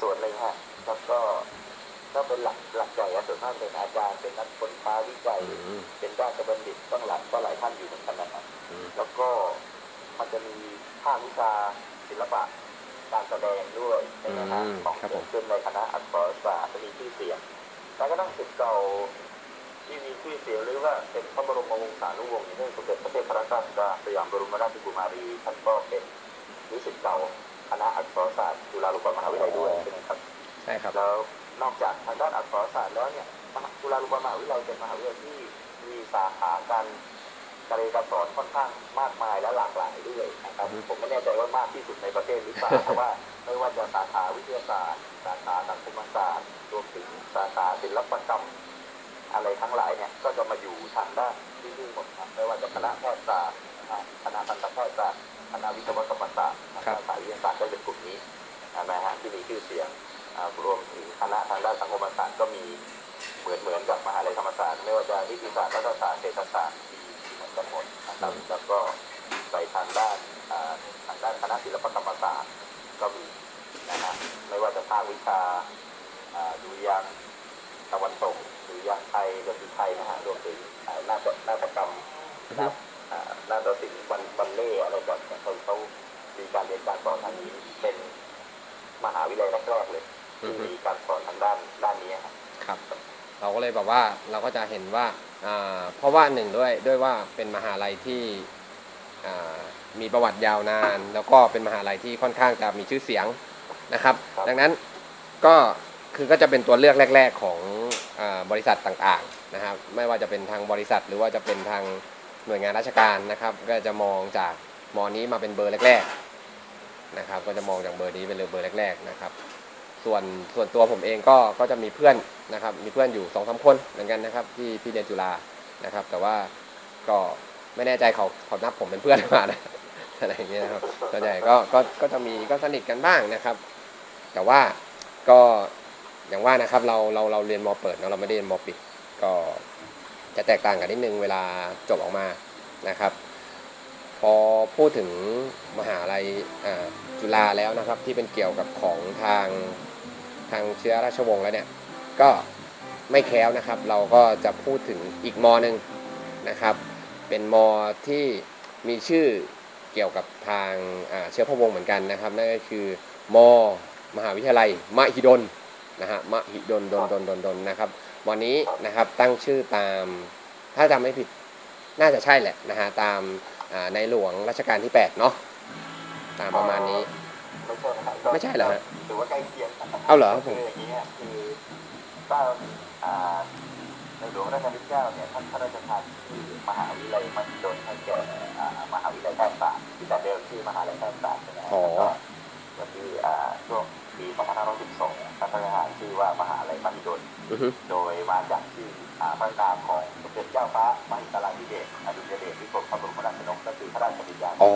ส่วนหนึ่งฮะแล้วก็ก็เป็นหลักหลักใหญ่อะส่วนมากเป็นอาจารย์เป็นนักค้นคว้าวิจัยอืมเป็นราชบัณฑิตต้องหลักก็หลายท่านอยู่เหมือนกันนะครับอืมแล้วก็มันจะมีภาควิชาศิลปะการแสดงด้วยใช่ไหมฮะอืมของครับผมเกิดขึ้นในคณะอักษรศาสตร์จะมีชื่อเสียงแล้วก็ต้องศิษย์เก่า ที่มีชื่อเสียงหรือว่าเป็นพระบรมวงศานุวงศ์อย่างเช่นสมเด็จพระเทพรัตนราชสุดาสยามบรมราชกุมารีท่านก็เป็นนิสิตเก่าคณะอักษรศาสตร์จุฬาลงกรณ์มหาวิทยาลัยด้วยใช่ไหมครับใช่ครับแล้วนอกจากทางด้านอักษรศาสตร์แล้วเนี่ยมหาจุฬาลงกรณ์มหาวิทยาลัยเป็นมหาวิทยาลัยที่มีสาขาการการเรียนการสอนค่อนข้างมากมายและหลากหลายด้วยนะครับอือฮึผมไม่แน่ใจว่ามากที่สุดในประเทศหรือเปล่าแต่ว่าไม่ว่าจะสาขาวิทยาศาสตร์ สาขาสังคมศาสตร์รวมถึงสาขาศิลปกรรม อะไรทั้งหลายเนี่ยก็จะมาอยู่ทางด้านที่นี่หมดครับไม่ว่าจะคณะแพทยศาสตร์นะครับคณะทันตแพทยศาสตร์คณะวิศวกรรมศาสตร์ครับสายวิทยาศาสตร์ก็เป็นกลุ่มนี้นะฮะที่มีชื่อเสียงอ่ารวมถึงคณะทางด้านสังคมศาสตร์ก็มีเหมือนเหมือนกับมหาลัยธรรมศาสตร์ไม่ว่าจะนิติศาสตร์รัฐศาสตร์เศรษฐศาสตร์มีเหมือนกันหมดนะครับแล้วก็ไปทางด้านอ่าทางด้านคณะศิลปกรรมศาสตร์ก็มีนะฮะไม่ว่าจะภาควิชาอ่า ริยะไทยดนตรีไทยนะฮะรวมถึงนาฏนาฏกรรมนานาฏศิลป์บันบันเล่อะไรแบบนี้เขาเขามีการเรียนการสอนทางนี้เป็นมหาวิทยาลัยแรกๆเลยที่มีการสอนทางด้านด้านนี้ครับ เราก็เลยแบบว่าเราก็จะเห็นว่าเพราะว่าหนึ่งด้วยด้วยว่าเป็นมหาลัยที่มีประวัติยาวนาน แล้วก็เป็นมหาลัยที่ค่อนข้างจะมีชื่อเสียงนะครับ ดังนั้นก็คือก็จะเป็นตัวเลือกแรก ๆของ บริษัทต่างๆนะครับ ไม่ว่าจะเป็นทางบริษัทหรือว่าจะเป็นทางหน่วยงานราชการนะครับ ก็จะมองจากมอนี้มาเป็นเบอร์แรกๆนะครับ ก็จะมองจากเบอร์นี้เป็นเบอร์แรก ๆนะครับ ส่วนส่วนตัวผมเองก็ก็จะมีเพื่อนนะครับ มีเพื่อนอยู่สองสามคนเหมือนกันนะครับที่ที่เรียนจุฬานะครับ แต่ว่าก็ไม่แน่ใจเขาเขานับผมเป็นเพื่อนหรือเปล่านะอะไรอย่างเงี้ยนะครับส่วนใหญ่ก็ก็ก็จะมีก็สนิทกันบ้างนะครับ แต่ว่าก็ อย่างว่านะครับเราเราเราเรียนมเปิดเนอะเราไม่ได้เรียนมปิด ก็จะแตกต่างกันนิดนึงเวลาจบออกมานะครับ พอพูดถึงมหาลัยจุฬาแล้วนะครับ ที่เป็นเกี่ยวกับของทางทางเชื้อราชวงศ์แล้วเนี่ยก็ไม่แคล้วนะครับ เราก็จะพูดถึงอีกมหนึ่งนะครับ เป็นมที่มีชื่อเกี่ยวกับทางเชื้อพระวงศ์เหมือนกันนะครับนั่นก็คือมมหาวิทยาลัยมหิดล นะฮะมหิดลดนดนดนดนนะครับ วันนี้นะครับตั้งชื่อตามถ้าจำไม่ผิดน่าจะใช่แหละนะฮะตามอ่าในหลวงรัชกาลที่8เนาะตามประมาณนี้ ไม่ใช่นะครับก็ไม่ใช่เหรอฮะถือว่าใกล้เคียงกันนะเอาเหรอคืออย่างนี้ยคือถ้าอ่าในหลวงรัชกาลที่เก้าเนี่ยท่านพระราชทานชื่อมหาวิทยาลัยมหิดลให้แก่อ่ามหาวิทยาลัยแพทยศาสตร์ที่แต่เดิมชื่อมหาวิทยาลัยแพทยศาสตร์ใช่ไหมฮะอ๋อแล้วก็วันที่อ่าช่วง ปี2512ท่านพระราชทานชื่อว่ามหาวิทยาลัยมหิดลอือฮึโดยมาจากชื่ออ่าพระนามของสมเด็จเจ้าฟ้ามหิดลาธิเบศรอดุลยเดชที่กรมพระบรมราชชนกก็คือพระราชบิดาอ๋อ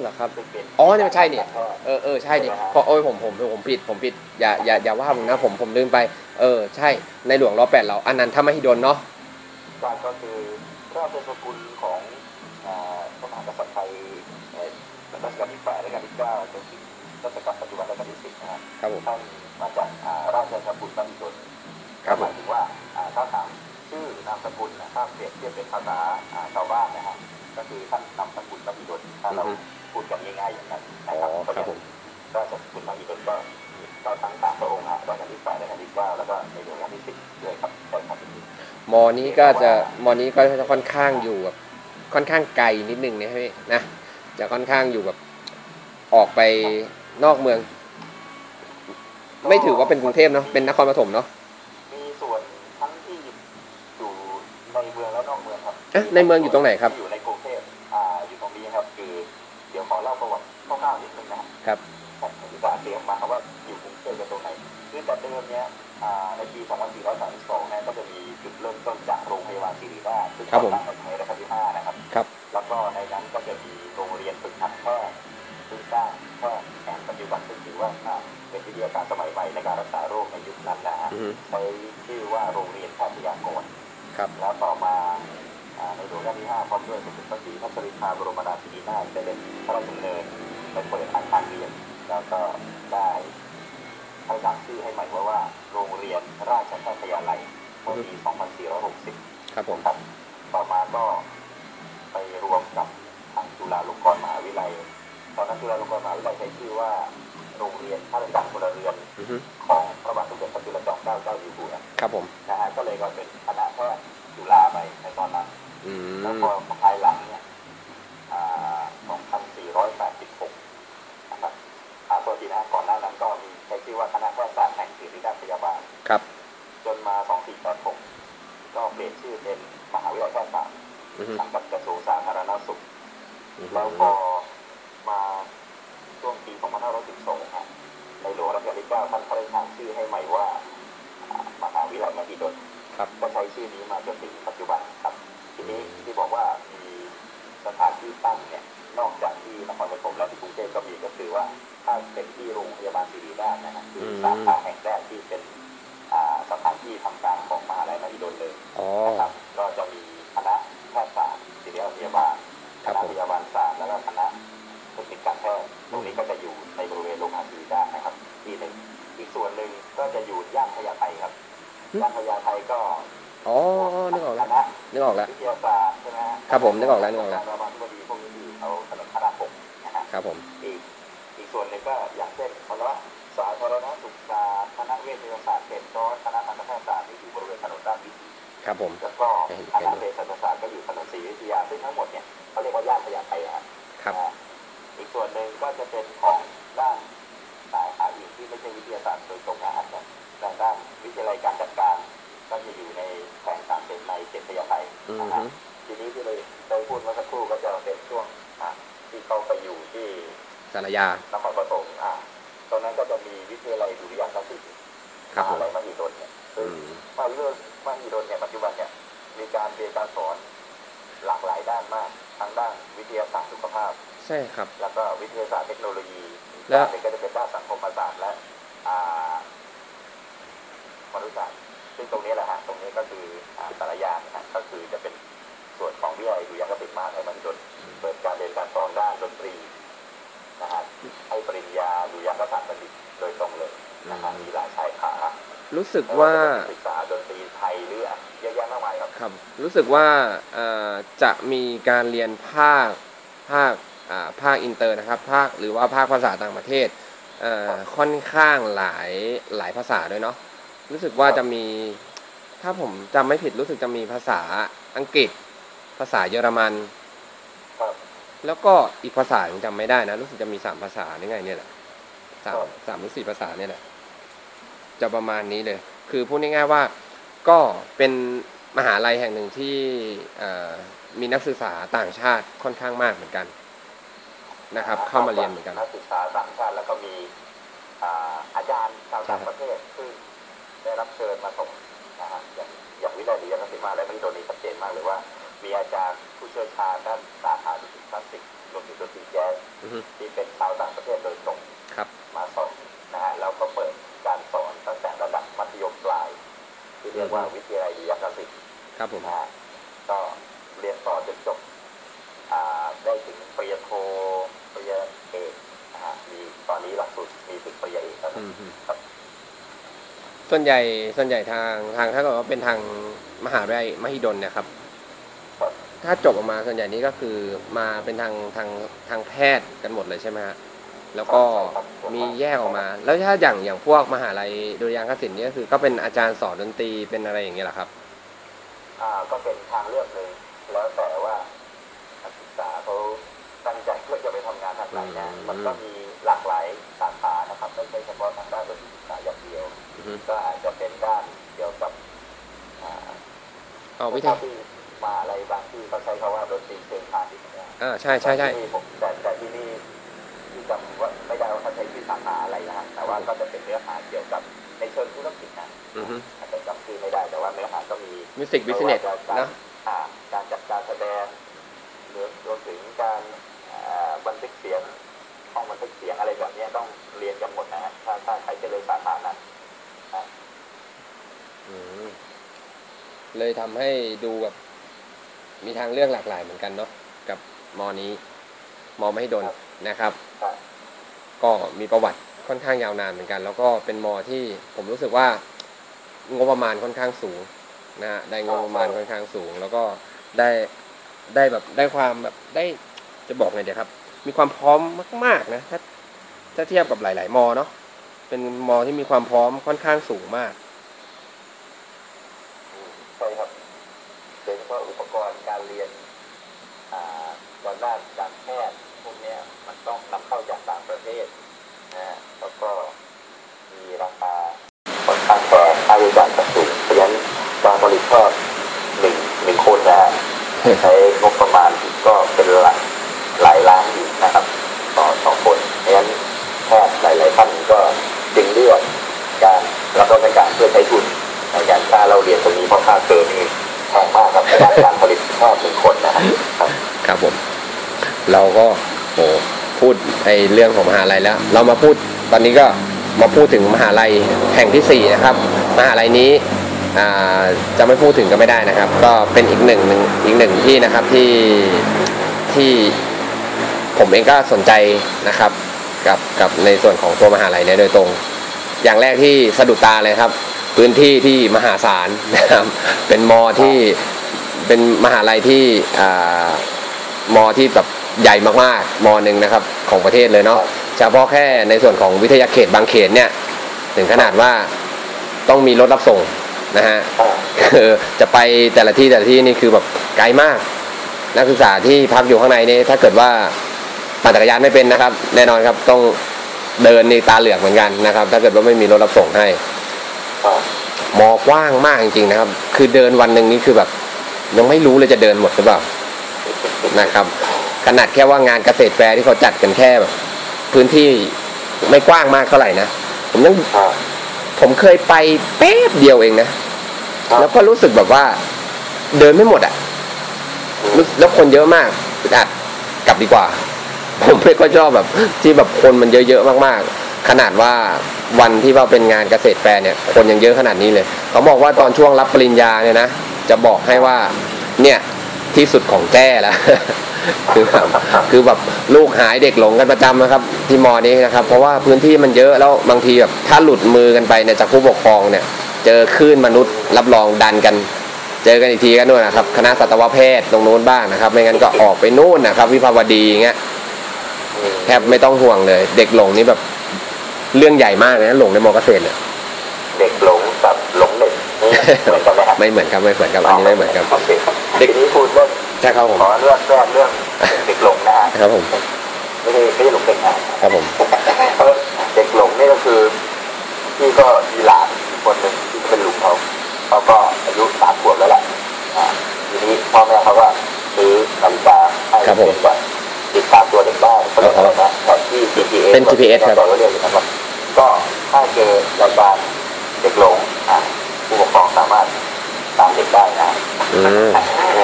เหรอครับซึ่งเป็นอ๋อเนี่ยมันใช่เนี่ยเออเออใช่ดิเพราะโอ้ยผมผมผมผิดผมผิดอย่าอย่าอย่าว่าผมนะผมผมลืมไปเออใช่ในหลวงรอแปดเราอันนั้นถ้ามหิดลเนาะการก็คือพระเป็นสกุลของอ่าพระมหากษัตริย์ไทยเอ่อรัชกาลที่แปดรัชกาลที่เก้าจนถึงรัชกาลปัจจุบันรัชกาลที่สิบนะ ครับครับผมท่านมาจากอ่าราชสกุลมหิดลครับหผมมายถึงว่าอ่าถ้าถามชื่อนามสกุลนะถ้าเปรียบเทียบเป็นภาษาอ่าชาวบ้านนะฮะก็คือท่านนามสกุลมหิดลถ้าเราพูดกันง่ายๆอย่างนั้นอ๋นะอครับครับผมราชสกุลมหิดลก็ก็ทั้งสามพระองค์ฮะรัชกาลที่แปดรัชกาลที่เก้าแล้วก็ในหลวงรัชกาลที่สิบด้วยครับใช่ครับมอนี้ก็จะมอนี้ก็จะค่อนข้างอยู่แบบค่อนข้างไกลนิดนึงนะพี่นะจะค่อนข้างอยู่แบบออกไปนอกเมือง ไม่ถือว่าเป็นกรุงเทพเนาะเป็นนครปฐมเนาะมีส่วนทั้งที่อยู่ในเมืองและนอกเมืองครับเอ๊ะในเมืองอยู่ตรงไหนครับที่อยู่ในกรุงเทพอ่าอยู่ตรงนี้ครับ คือเดี๋ยวขอเล่าประวัติคร่าวๆนิดนึงนะครับผมจะเรียกมาครับว่าอยู่กรุงเทพเป็นตรงไหนคือแต่เดิมเนี้ยอ่าในปี2432เนี่ยก็จะมีจุดเริ่มต้นจากโรงพยาบาลศิริราชซึ่งครับผมตั้งในสมัยรัชกาลที่ห้านะครับครับ แล้วก็ในนั้นก็จะมีโรงเรียนฝึกหัดแพทย์ ซึ่งสร้างแพทย์แผนปัจจุบันซึ่งถือว่าเป็นวิทยาการสมัยใหม่ในการรักษาโรคในยุคนั้นนะฮะอือฮึใช้ชื่อว่าโรงเรียนแพทยากรครับแล้วต่อมาอ่าในหลวงรัชกาลที่ห้าพร้อมด้วยสมเด็จพระศรีพัชรินทราบรมราชินีนาถเสด็จพระราชดำเนินไปเปิดอาคารเรียน แล้วก็ได้ให้ตั้งชื่อให้ใหม่ว่าว่าโรงเรียนราชแพทยาลัยเมื่อปี 2460 ครับผมครับต่อมาก็ไปรวมกับทางจุฬาลงกรณ์มหาวิทยาลัย ตอนนั้นจุฬาลงกรณ์มหาวิทยาลัยใช้ชื่อว่าโรงเรียนข้าราชการพลเรือนอือฮึของพระบาทสมเด็จพระจุลจอมเกล้าเจ้าอยู่หัวครับผมนะฮะก็เลยก็เป็นคณะแพทย์จุฬาไปในตอนนั้นอืแล้วมพอภายหลังเนี่ยอ่า2486นะครับอ่าตัวทีนะก่อนหน้านั้นก็มีใช้ชื่อว่าคณะแพทยศาสตร์แห่งศิริราชพยาบาลครับ จนมา 2486 ก็เปลี่ยนชื่อเป็นมหาวิทยาลัยแพทยศาสตร์อือฮึสังกัดกระทรวงสาธารณสุขอือฮึแล้วพอ มาช่วงปี 2512ฮะในหลวงรัชกาลที่ 9 ท่านพระราชทานชื่อให้ใหม่ว่าอ่ามหาวิทยาลัยมหิดลครับก็ใช้ชื่อนี้มาจนถึงปัจจุบันครับ ทีนี้ที่บอกว่ามีสถานที่ตั้งเนี่ยนอกจากที่นครปฐมและที่กรุงเทพก็มีก็คือว่าถ้าเป็นที่โรงพยาบาลศิริราชนะฮะคือสาขาแห่งแรกที่เป็นอ่าสถานที่ทำการของมหาลัยมหิดลเลยอ๋อนะครับก็จะมีคณะแพทยศาสตร์ศิริราชพยาบาล กส่วนหนึ่งก็จะอยู่ย่านพญาไทครับย่านพญาไทก็อ๋อนึกออกคแล้วณะนึกออกแล้ววิทยาศาสตร์ใช่ไหมฮะครับผมนึกออกแล้วนึกออกแล้วรามาธิบดีพวกนี้ที่เขาถนนพระรามหกนะฮะครับผมอีกอีกส่วนหนึ่งก็อย่างเช่นคณะสาธารณสุขศาสตร์คณะเวชศาสตร์เขตร้อยคณะทันตแพทยศาสตร์ที่อยู่บริเวณถนนด้านวิถีครับผมแล้วก็คณะเภสัชศาสตร์ก็อยู่ถนนศรีอยุธยาซึ่งทั้งหมดเนี่ยเขาเรียกว่าย่านพญาไทฮะครับนะฮะอีกส่วนหนึ่งก็จะเป็นของด้านสายขาอื่นที่ไม่ใช่วิทยาศาสตร์โดยตรงนะฮะแต่ด้าน วิทยาลัยการจัดการ ก็จะอยู่ในแขวงสามเสนในเขตพญาไทอือนะฮึฮะทีนี้ที่เลยได้พูดเมื่อสักครู่ก็จะเป็นช่วงอะที่เขาไปอยู่ที่สารยานครปฐมอ่าตรงนั้นก็จะมีวิทยาลัยดุริยางคศิลป์ครับผมมหาลัยมหิดลเนี่ยอืซึ่งมมหาวิทยาลัยมหิดลเนี่ยปัจจุบันเนี่ยมีการเรียนการสอนหลากหลายด้านมากทั้งด้านวิทยาศาสตร์สุขภาพ ใช่ครับ แล้วก็วิทยาศาสตร์เทคโนโลยีและ สึกว่าศึกษาดนตรีไทยหรือเยอะแยะมากมายครับครับ รู้สึกว่าเอ่อจะมีการเรียนภาคภาคอ่าภาคอินเตอร์นะครับ ภาคหรือว่าภาคภาษาต่างประเทศเอ่อค่อนข้างหลายหลายภาษาด้วยเนาะรู้สึกว่าจะมีถ้าผมจำไม่ผิดรู้สึกจะมีภาษาอังกฤษ ภาษาเยอรมันครับแล้วก็อีกภาษาผมจำไม่ได้นะ รู้สึกจะมีสามภาษานี่ไงเนี่ยแหละสามสามหรือสี่ภาษาเนี่ยแหละ จะประมาณนี้เลย คือพูดง่ายๆว่าก็เป็นมหาลัยแห่งหนึ่งที่เอ่อมีนักศึกษาต่างชาติค่อนข้างมากเหมือนกันนะครับ เข้ามาเรียนเหมือนกันนักศึกษาต่างชาติแล้วก็มีอ่าอาจารย์ชาวต่างประเทศซึ่งได้รับเชิญมาส่งนะฮะอย่างอย่างวิทยาลัยดุริยางคศิลป์มหาลัยมหิดลนี่ชัดเจนมากเลยว่า มีอาจารย์ผู้เชี่ยวชาญด้านสาขาดนตรีคลาสสิกรวมถึงดนตรีแจ๊สอือฮึที่เป็นชาวต่างประเทศโดยตรงครับมาสอนนะฮะแล้วก็เปิดการสอนตั้งแต่ระดับมัธยมปลาย ที่เรียกว่าวิทยาลัยดุริยางคศิลป์ครับผมนะฮะก็เรียนต่อจนจบอ่าได้ถึงปริญญาโทปริญญาเอกนะฮะมีตอนนี้หลักสูตรมีถึงปริญญาเอกแล้วอืนะมฮึครับ ส่วนใหญ่ส่วนใหญ่ทางทางถ้าเกิดว่าเป็นทางมหาวิทยาลัยมหิดลเนี่ยครับครับ ถ้าจบออกมาส่วนใหญ่นี้ก็คือมาเป็นทางทางทางแพทย์กันหมดเลยใช่ไหมฮะ แล้วก็มีแยกออกมา แล้วถ้าอย่างอย่างพวกมหาลัยดุริยางคศิลป์นี่ก็คือ ก็เป็นอาจารย์สอนดนตรีเป็นอะไรอย่างเงี้ยเหรอครับ อ่าก็เป็นทางเลือกหนึ่งแล้วแต่ว่านักศึกษาเขาตั้งใจเพื่อจะไปทำงานทางไหนนะอืมมันก็มีหลากหลายสาขานะครับไม่ใช่เฉพาะทางด้านดนตรีศึกษาอย่างเดียวอือฮึก็อาจจะเป็นด้านเกี่ยวกับอ่าเอาวิทเท่ายที่มาอะไรบางที่เขาใช้คำว่าดนตรีเชิงพาณิชย์เนี่ยอ่าใช่ใช่ใช่ที่ผมแต่แต่ที่นี่ที่ จำว่าไม่ได้ว่าเขาใช้ชื่อสาขาอะไรนะฮะแต่ว่าก็จะเป็นเนื้อหาเกี่ยวกับในเชิงธุรกิจนะอือฮึอาจจะจำชื่อไม่ได้แต่ว่าเนื้อหาก็มีมิวสิกบิสเนสไม่ว่าจนะอ่าการจัดการแสดงหรือรวมถึงการอ่าบันทึกเสียงห้องบันทึกเสียงอะไรแบบเนี้ยต้องเรียนกันหมดนะฮะถ้าถ้าใครจะเรียนสาขานั้นนะอืมเลยทำให้ดูแบบมีทางเลือกหลากหลายเหมือนกันเนาะกับมอนี้มอไม่ให้โดนนะครับครับ ก็มีประวัติค่อนข้างยาวนานเหมือนกัน แล้วก็เป็นมอที่ผมรู้สึกว่างบประมาณค่อนข้างสูงนะฮะได้งบประมาณค่อนข้างสูง แล้วก็ได้ได้แบบได้ความแบบได้จะบอกไงเดี๋ยวครับ มีความพร้อมมากๆนะถ้าถ้าเทียบกับหลาย ๆ มอเนาะเป็นมอที่มีความพร้อมค่อนข้างสูงมาก อืมใช่ครับโดยเฉพาะอุปกรณ์การเรียนอ่าตอนด้านการแพทย์พวกเนี้ยมันต้องนำเข้าจากต่างประเทศนะฮะแล้วก็มีราคาค่อนข้างแพงค่าใช้จ่ายก็สูงเพราะฉะนั้น การผลิตแพทย์หนึ่งหนึ่งคนนะฮะใช้งบประมาณก็เป็นหลักหลายล้านอยู่นะครับ ต่อต่อคนเพราะฉะนั้นแพทย์หลาย ๆ ท่านก็จึงเลือกการรับราชการเพื่อใช้ทุนในการค่าเราเรียนตรงนี้เพราะค่าเทอมนี่แพงมากครับในด้านการผลิตแพทย์หนึ่งคนนะครับครับผม เราก็โหพูดไอเรื่องของมหาลัยแล้ว เรามาพูดตอนนี้ก็มาพูดถึงมหาลัยแห่งที่สี่นะครับมหาลัยนี้อ่า จะไม่พูดถึงก็ไม่ได้นะครับ ก็เป็นอีกหนึ่งหนึ่งอีกหนึ่งที่นะครับที่ที่ผมเองก็สนใจนะครับกับกับในส่วนของตัวมหาลัยเนี่ยโดยตรง อย่างแรกที่สะดุดตาเลยครับ พื้นที่ที่มหาศาลนะครับเป็นมอที่เป็นมหาลัยที่อ่ามอที่แบบใหญ่มากๆมอหนึ่งนะครับของประเทศเลยเนาะเฉพาะแค่ในส่วนของวิทยาเขตบางเขตเนี่ยถึงขนาดว่าต้องมีรถรับส่ง นะฮะอ่าคือจะไปแต่ละที่แต่ละที่นี่คือแบบไกลมาก นักศึกษาที่พักอยู่ข้างในนี่ถ้าเกิดว่าปั่นจักรยานไม่เป็นนะครับ แน่นอนครับต้องเดินในตาเหลือกเหมือนกันนะครับ ถ้าเกิดว่าไม่มีรถรับส่งให้อ่ามอกว้างมากจริงๆนะครับ คือเดินวันหนึ่งนี่คือแบบ ยังไม่รู้เลยจะเดินหมดหรือเปล่านะครับ ขนาดแค่ว่างานเกษตรแฟร์ที่เขาจัดกันแค่แบบพื้นที่ไม่กว้างมากเท่าไหร่นะผมยังอ่า ผมเคยไปแป๊บเดียวเองนะ แล้วก็รู้สึกแบบว่า เดินไม่หมดอะรู้แล้วคนเยอะมากอึดอัดกลับดีกว่า ผมไม่ค่อยชอบแบบ ที่แบบคนมันเยอะๆมากๆ ขนาดว่าวันที่ว่าเป็นงานเกษตรแฟร์เนี่ย คนยังเยอะขนาดนี้เลย เขาบอกว่าตอนช่วงรับปริญญาเนี่ยนะ จะบอกให้ว่า เนี่ย ที่สุดของแจ้แล้วคือแบบคือแบบลูกหายเด็กหลงกันประจำนะครับ ที่มอนี้นะครับ เพราะว่าพื้นที่มันเยอะแล้วบางทีแบบถ้าหลุดมือกันไปเนี่ยจากผู้ปกครองเนี่ย เจอคลื่นมนุษย์รับรองดันกัน เจอกันอีกทีก็นู่นนะครับ คณะสัตวแพทย์ตรงนู้นบ้างนะครับ ไม่งั้นก็ออกไปนู่นนะครับ วิภาวดีอย่างเงี้ยแทบไม่ต้องห่วงเลย เด็กหลงนี่แบบเรื่องใหญ่มากเลยนะหลงในมอเกษตรเนี่ยเด็กหลงกับหลงเด็กนี่เหมือนกันไหมครับ ไม่เหมือนครับไม่เหมือนครับอันนี้ไม่เหมือนครับโอเคเด็กนี้พูดเรื่องใช่ครับผมขอเรื่องแรกเรื่องเด็กหลงนะฮะครับผมไม่ใช่ไม่ใช่หลงเด็กนะครับผมเออเด็กหลงนี่ก็คือพี่ก็มีหลานคนหนึ่งที่เป็นลุงเขาเขาก็อายุสามขวบแล้วแหละอ่าทีนี้พ่อแม่เขาก็ซื้อนาฬิกาให้เด็กแบบติดตามตัวเด็กได้เขาเรียกอะไรนะแผนที่ GPS เป็น GPS ครับก็เรียกอย่างนั้นว่าก็ถ้าเจอรายการเด็กหลงอ่าผู้ปกครองสามารถ ตามเด็กได้นะอืม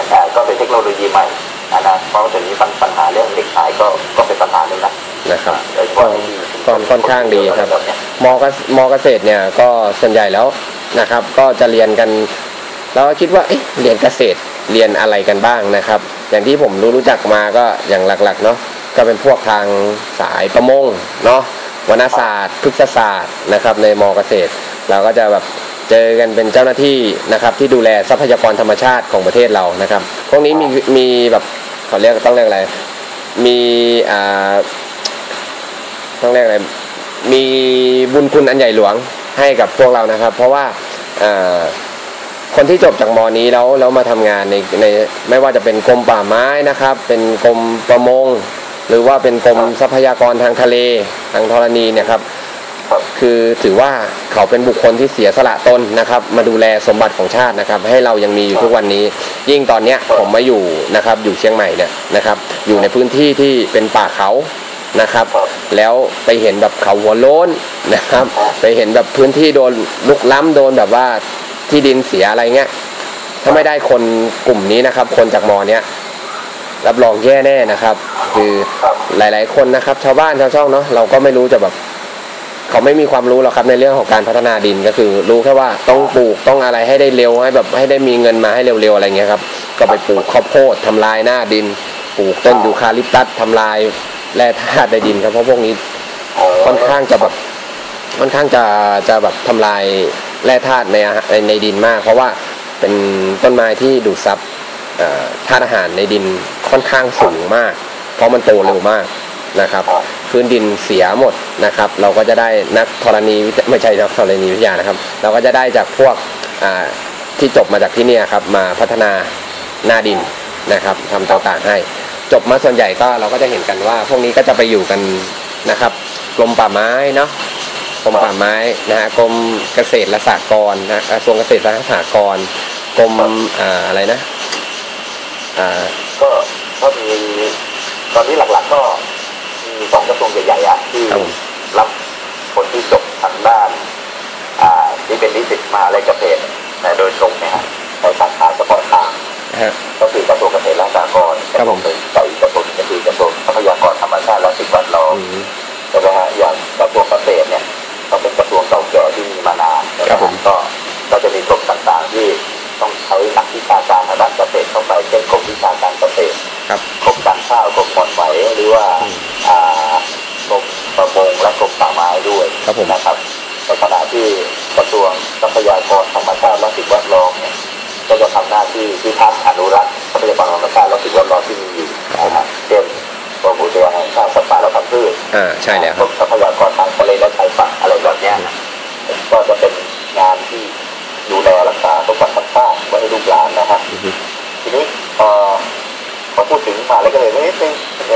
แต่ก็เป็นเทคโนโลยีใหม่นะนะเพราะว่าเดี๋ยวนี้ปัญหาเรื่องเด็กหายก็ก็เป็นปัญหาหนึ่งนะนะครับโดยเฉก็พาะในก็ค่อนข้างดีครับมเกษมเกษตรเนี่ยก็ส่วนใหญ่แล้วนะครับ ก็จะเรียนกันเราก็คิดว่าเอ๊ะเรียนเกษตรเรียนอะไรกันบ้างนะครับ อย่างที่ผมรู้รู้จักมาก็อย่างหลักๆเนาะก็เป็นพวกทางสายประมงเนาะวรรณศาสตร์พฤกษศาสตร์นะครับ ในมเกษตร เราก็จะแบบ เจอกันเป็นเจ้าหน้าที่นะครับที่ดูแลทรัพยากรธรรมชาติของประเทศเรานะครับ พวกนี้มีมีแบบเขาเรียกต้องเรียกอะไร มีอ่าต้องเรียกอะไร มีบุญคุณอันใหญ่หลวงให้กับพวกเรานะครับ เพราะว่าอ่อคนที่จบจากมอนี้แล้วแล้วมาทำงานในในไม่ว่าจะเป็นกรมป่าไม้นะครับ เป็นกรมประมง หรือว่าเป็นกรมทรัพยากรทางทะเลทางธรณีเนี่ยครับ คือถือว่าเขาเป็นบุคคลที่เสียสละตนนะครับ มาดูแลสมบัติของชาตินะครับ ให้เรายังมีอยู่ทุกวันนี้ ยิ่งตอนเนี้ยผมมาอยู่นะครับ อยู่เชียงใหม่เนี่ยนะครับ อยู่ในพื้นที่ที่เป็นป่าเขานะครับ แล้วไปเห็นแบบเขาหัวโล้นนะครับ ไปเห็นแบบพื้นที่โดนลุกล้ำโดนแบบว่าที่ดินเสียอะไรเงี้ยถ้าไม่ได้คนกลุ่มนี้นะครับ คนจากมอเนี้ยรับรองแย่แน่นะครับ คือหลาย ๆ คนนะครับ ชาวบ้านชาวช่องเนาะเราก็ไม่รู้จะแบบ เขาไม่มีความรู้หรอกครับในเรื่องของการพัฒนาดินก็คือ รู้แค่ว่าต้องปลูกต้องอะไรให้ได้เร็วให้แบบให้ได้มีเงินมาให้เร็วๆอะไรเงี้ยครับ ก็ไปปลูกข้าวโพดทำลายหน้าดิน ปลูกต้นยูคาลิปตัสทำลายแร่ธาตุในดินครับเพราะพวกนี้ค่อนข้างจะแบบค่อนข้างจะจะแบบทำลายแร่ธาตุในในดินมาก เพราะว่าเป็นต้นไม้ที่ดูดซับธาตุอาหารในดินค่อนข้างสูงมาก เพราะมันโตเร็วมาก นะครับ พื้นดินเสียหมดนะครับ เราก็จะได้นักธรณีวิทยไม่ใช่นักธรณีวิทยานะครับ เราก็จะได้จากพวกที่จบมาจากที่นี่ครับมาพัฒนาหน้าดินนะครับทำต่างๆให้ จบมาส่วนใหญ่ก็เราก็จะเห็นกันว่า พวกนี้ก็จะไปอยู่กันนะครับกรมป่าไม้เนาะกรมป่าไม้นะฮะกรมเกษตรและสหกรณ์นะกระทรวงเกษตรและสหกรณ์กรมอ่าอะไรนะอ่าก็ก็มีตอนนี้หลักๆก็ มีสองกระทรวงใหญ่ๆอะที่ครับผมรับคนที่จบทางด้านอ่าที่เป็นนิสิตมหาอะไรเกษตรแต่โดยตรงเนี่ยฮะในสาขาเฉพาะทางฮะก็คือกระทรวงเกษตรและสหกรณ์ครับผมกับอีกกระทรวงหนึ่งก็คือกระทรวงทรัพยากรธรรมชาติและสิ่งแวดล้อมอืมใช่ไหมฮะอย่างกระทรวงเกษตรเนี่ยก็เป็นกระทรวงเก่าแก่ที่มีมานานนะฮะครับผมก็ก็จะมีกรมต่างๆที่ ต้องใช้นักวิชาการทางด้านเกษตรเข้าไปเช่นกรมวิชาการเกษตรครับกรมการข้าวกรมหม่อนไหวหรือว่าอืมอ่ากรมประมงและกรมป่าไม้ด้วยครับผมนะครับในขณะที่กระทรวงทรัพยากรธรรมชาติและสิ่งแวดล้อมเนี่ยก็จะทำหน้าที่ที่ทักษ์อนุรักษ์ทรัพยากรธรรมชาติและสิ่งแวดล้อมที่มีอยู่นะครับเช่นกรมอุทยานแห่งชาติสัตว์ป่าและพันธุ์พืชอ่าใช่แล้วกรมทรัพยากรทางทะเลและชายฝั่งอะไรแบบเนี้ยก็จะเป็นงานที่ ดูแลรักษาสมบัติธรรมชาติไว้ให้ลูกหลานนะครับอือฮึทีนี้พอพอพูดถึงมหาเลยก็เลยนิดนึงใน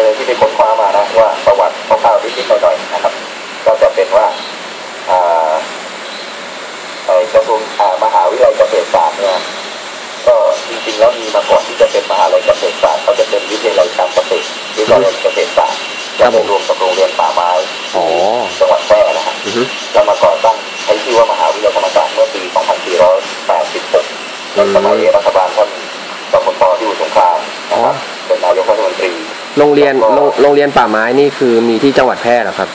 เรียนโรงงเรียนป่าไม้นี่คือมีที่จังหวัดแพร่เหรอครับ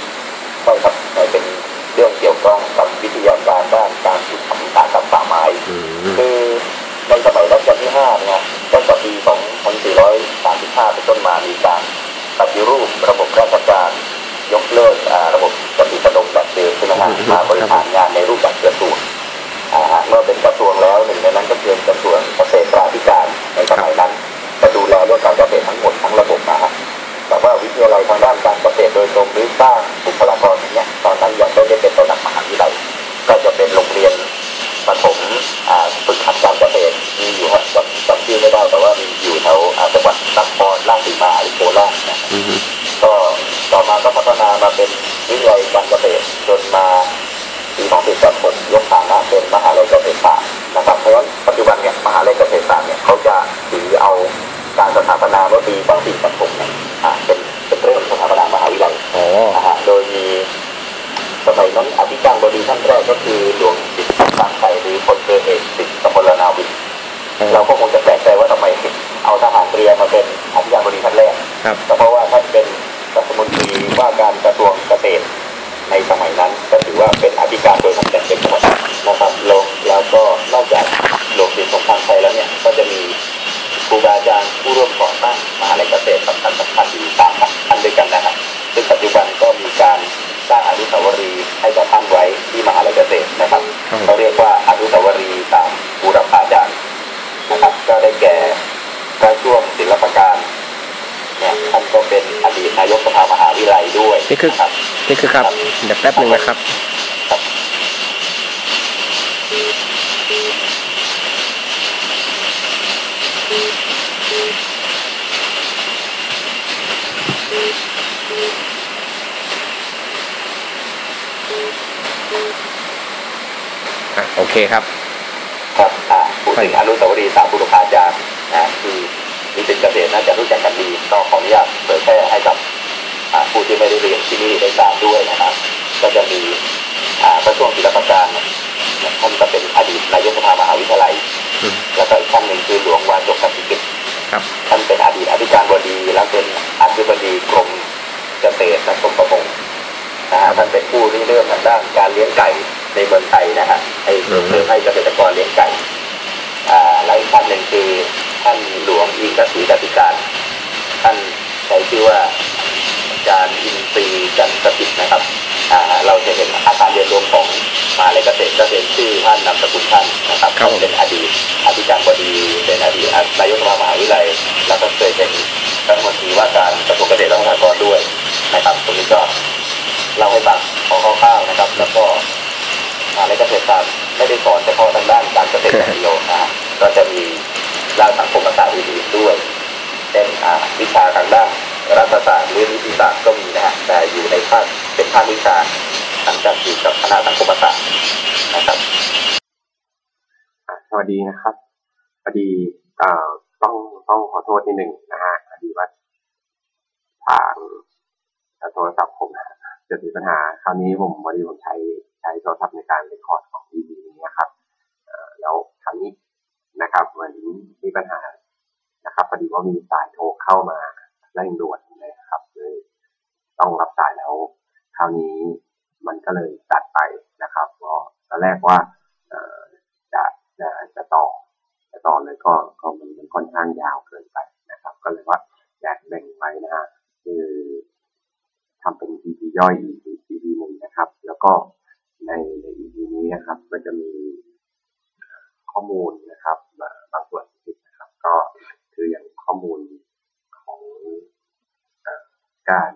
รับก็เพราะว่าท่านเป็นรัฐมนตรีว่าการกระทรวงเกษตรในสมัยนั้น ก็ถือว่าเป็นอธิการโดยตำแหน่งเป็นหมดนะครับแล้วแล้วก็นอกจากหลวงสิทธิ์สงครามไทยแล้วเนี่ยก็จะมีครูบาอาจารย์ผู้ร่วมก่อตั้งมหาลัยเกษตรสำคัญสำคัญอยู่สามท่านด้วยกันนะครับซึ่งปัจจุบันก็มีการสร้างอนุสาวรีย์ให้กับท่านไว้ที่มหาลัยเกษตรนะครับครับเขาเรียกว่าอนุสาวรีย์ตามบูรพาจารย์นะครับ ก็ได้แก่พระช่วงศิลปการเนี่ยท่าน ก็เป็นอดีตนายกสภามหาวิทยาลัยด้วยนี่คือนะครับนี่คือครับเดี๋ยวแป๊บหนึ่งนะครับครับอะโอเคครับ ครับอ่าพูดถึงอนุสาวรีย์สามบุรพาจารย์นะที่ นิสิตเกษตรน่าจะรู้จักกันดีก็ขออนุญาตเผยแพร่ให้กับอ่าผู้ที่ไม่ได้เรียนที่นี่ได้ทราบด้วยนะครับ ก็จะมีอ่าพระช่วงศิลปการเนี่ยท่านก็เป็นอดีตนายกสภามหาวิทยาลัยอืมแล้วก็อีกท่านหนึ่งคือหลวงวาจกกสิกิจครับท่านเป็นอดีตอธิการบดี แล้วเป็นอธิบดีกรมเกษตรและกรมประมงนะฮะท่านเป็นผู้ริเริ่มทางด้านการเลี้ยงไก่ในเมืองไทยนะฮะให้ส่งเสริมให้เกษตรกรเลี้ยงไก่อ่าและอีกท่านหนึ่งคือ ท่านหลวงอิงกษีกสิการท่านใช้ชื่อว่าอาจารย์อินทรีย์จันทร์สถิตนะครับอ่าเราจะเห็นอาคารเรียนรวมของมหาลัยเกษตรก็เป็นชื่อท่านนามสกุลท่านนะครับครับผมเป็นอดีตอธิการบดีเป็นอดีตนายกสภามหาวิทยาลัยแล้วก็เคยเป็นรัฐมนตรีว่าการกระทรวงเกษตรและสหกรณ์ด้วยนะครับตรงนี้ก็เล่าให้ฟังของคร่าวๆนะครับ แล้วก็มหาลัยเกษตรศาสตร์ไม่ได้สอนเฉพาะทางด้านการเกษตรอย่างเดียวนะฮะก็จะมี ด้านสังคมศาสตร์อื่นๆด้วยเป็นอ่าวิชาทางด้านรัฐศาสตร์หรือนิติศาสตร์ก็มีนะฮะแต่อยู่ในภาคเป็นภาควิชาหลังจากอยู่กับคณะสังคมศาสตร์นะครับสวัสดีนะครับพอดีต้องต้องขอโทษนิดหนึ่งนะฮะพอดีว่าทางโทรศัพท์ผมจะมีปัญหาคราวนี้ผมพอดีผมใช้ใช้โทรศัพท์ในการเรคคอร์ดของดีดีนี้ครับแล้วคราวนี้ นะครับเหมือนมีปัญหานะครับพอดีว่ามีสายโทรเข้ามาเร่งด่วนนะครับเลยต้องรับสายแล้วคราวนี้มันก็เลยตัดไปนะครับก็ตอนแรกว่าจะจะจะต่อจะต่อเลยก็ก็มันมันค่อนข้างยาวเกินไปนะครับ ก็เลยว่าอยากแบ่งไว้นะฮะคือทำเป็น EP ย่อย EP หนึ่งนะครับ แล้วก็ในในจะมี ข้อมูลนะครับบางส่วนผิดนะครับ ก็คืออย่างข้อมูลของการ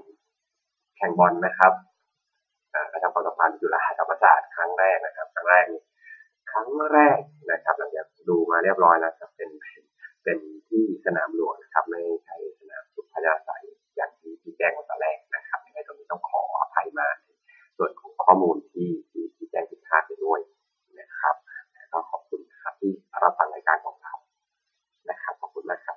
แข่งบอลนะครับการทำความสัมพันธ์จุฬาธรรมศาสตร์ครั้งแรกนะครับครั้งแรกครั้งแรกนะครับหลังจากดูมาเรียบร้อยแล้วครับเป็นเป็นที่สนามหลวงนะครับไม่ใช่สนามสุพรรณสายอย่างที่ที่แจ้งมาตอนแรกนะครับยังไงตรงนี้ต้องขออภัยมาส่วนของข้อมูลที่ที่แจ้งผิดพลาดไปด้วย ที่รับฟังรายการของเรานะครับขอบคุณมากครับ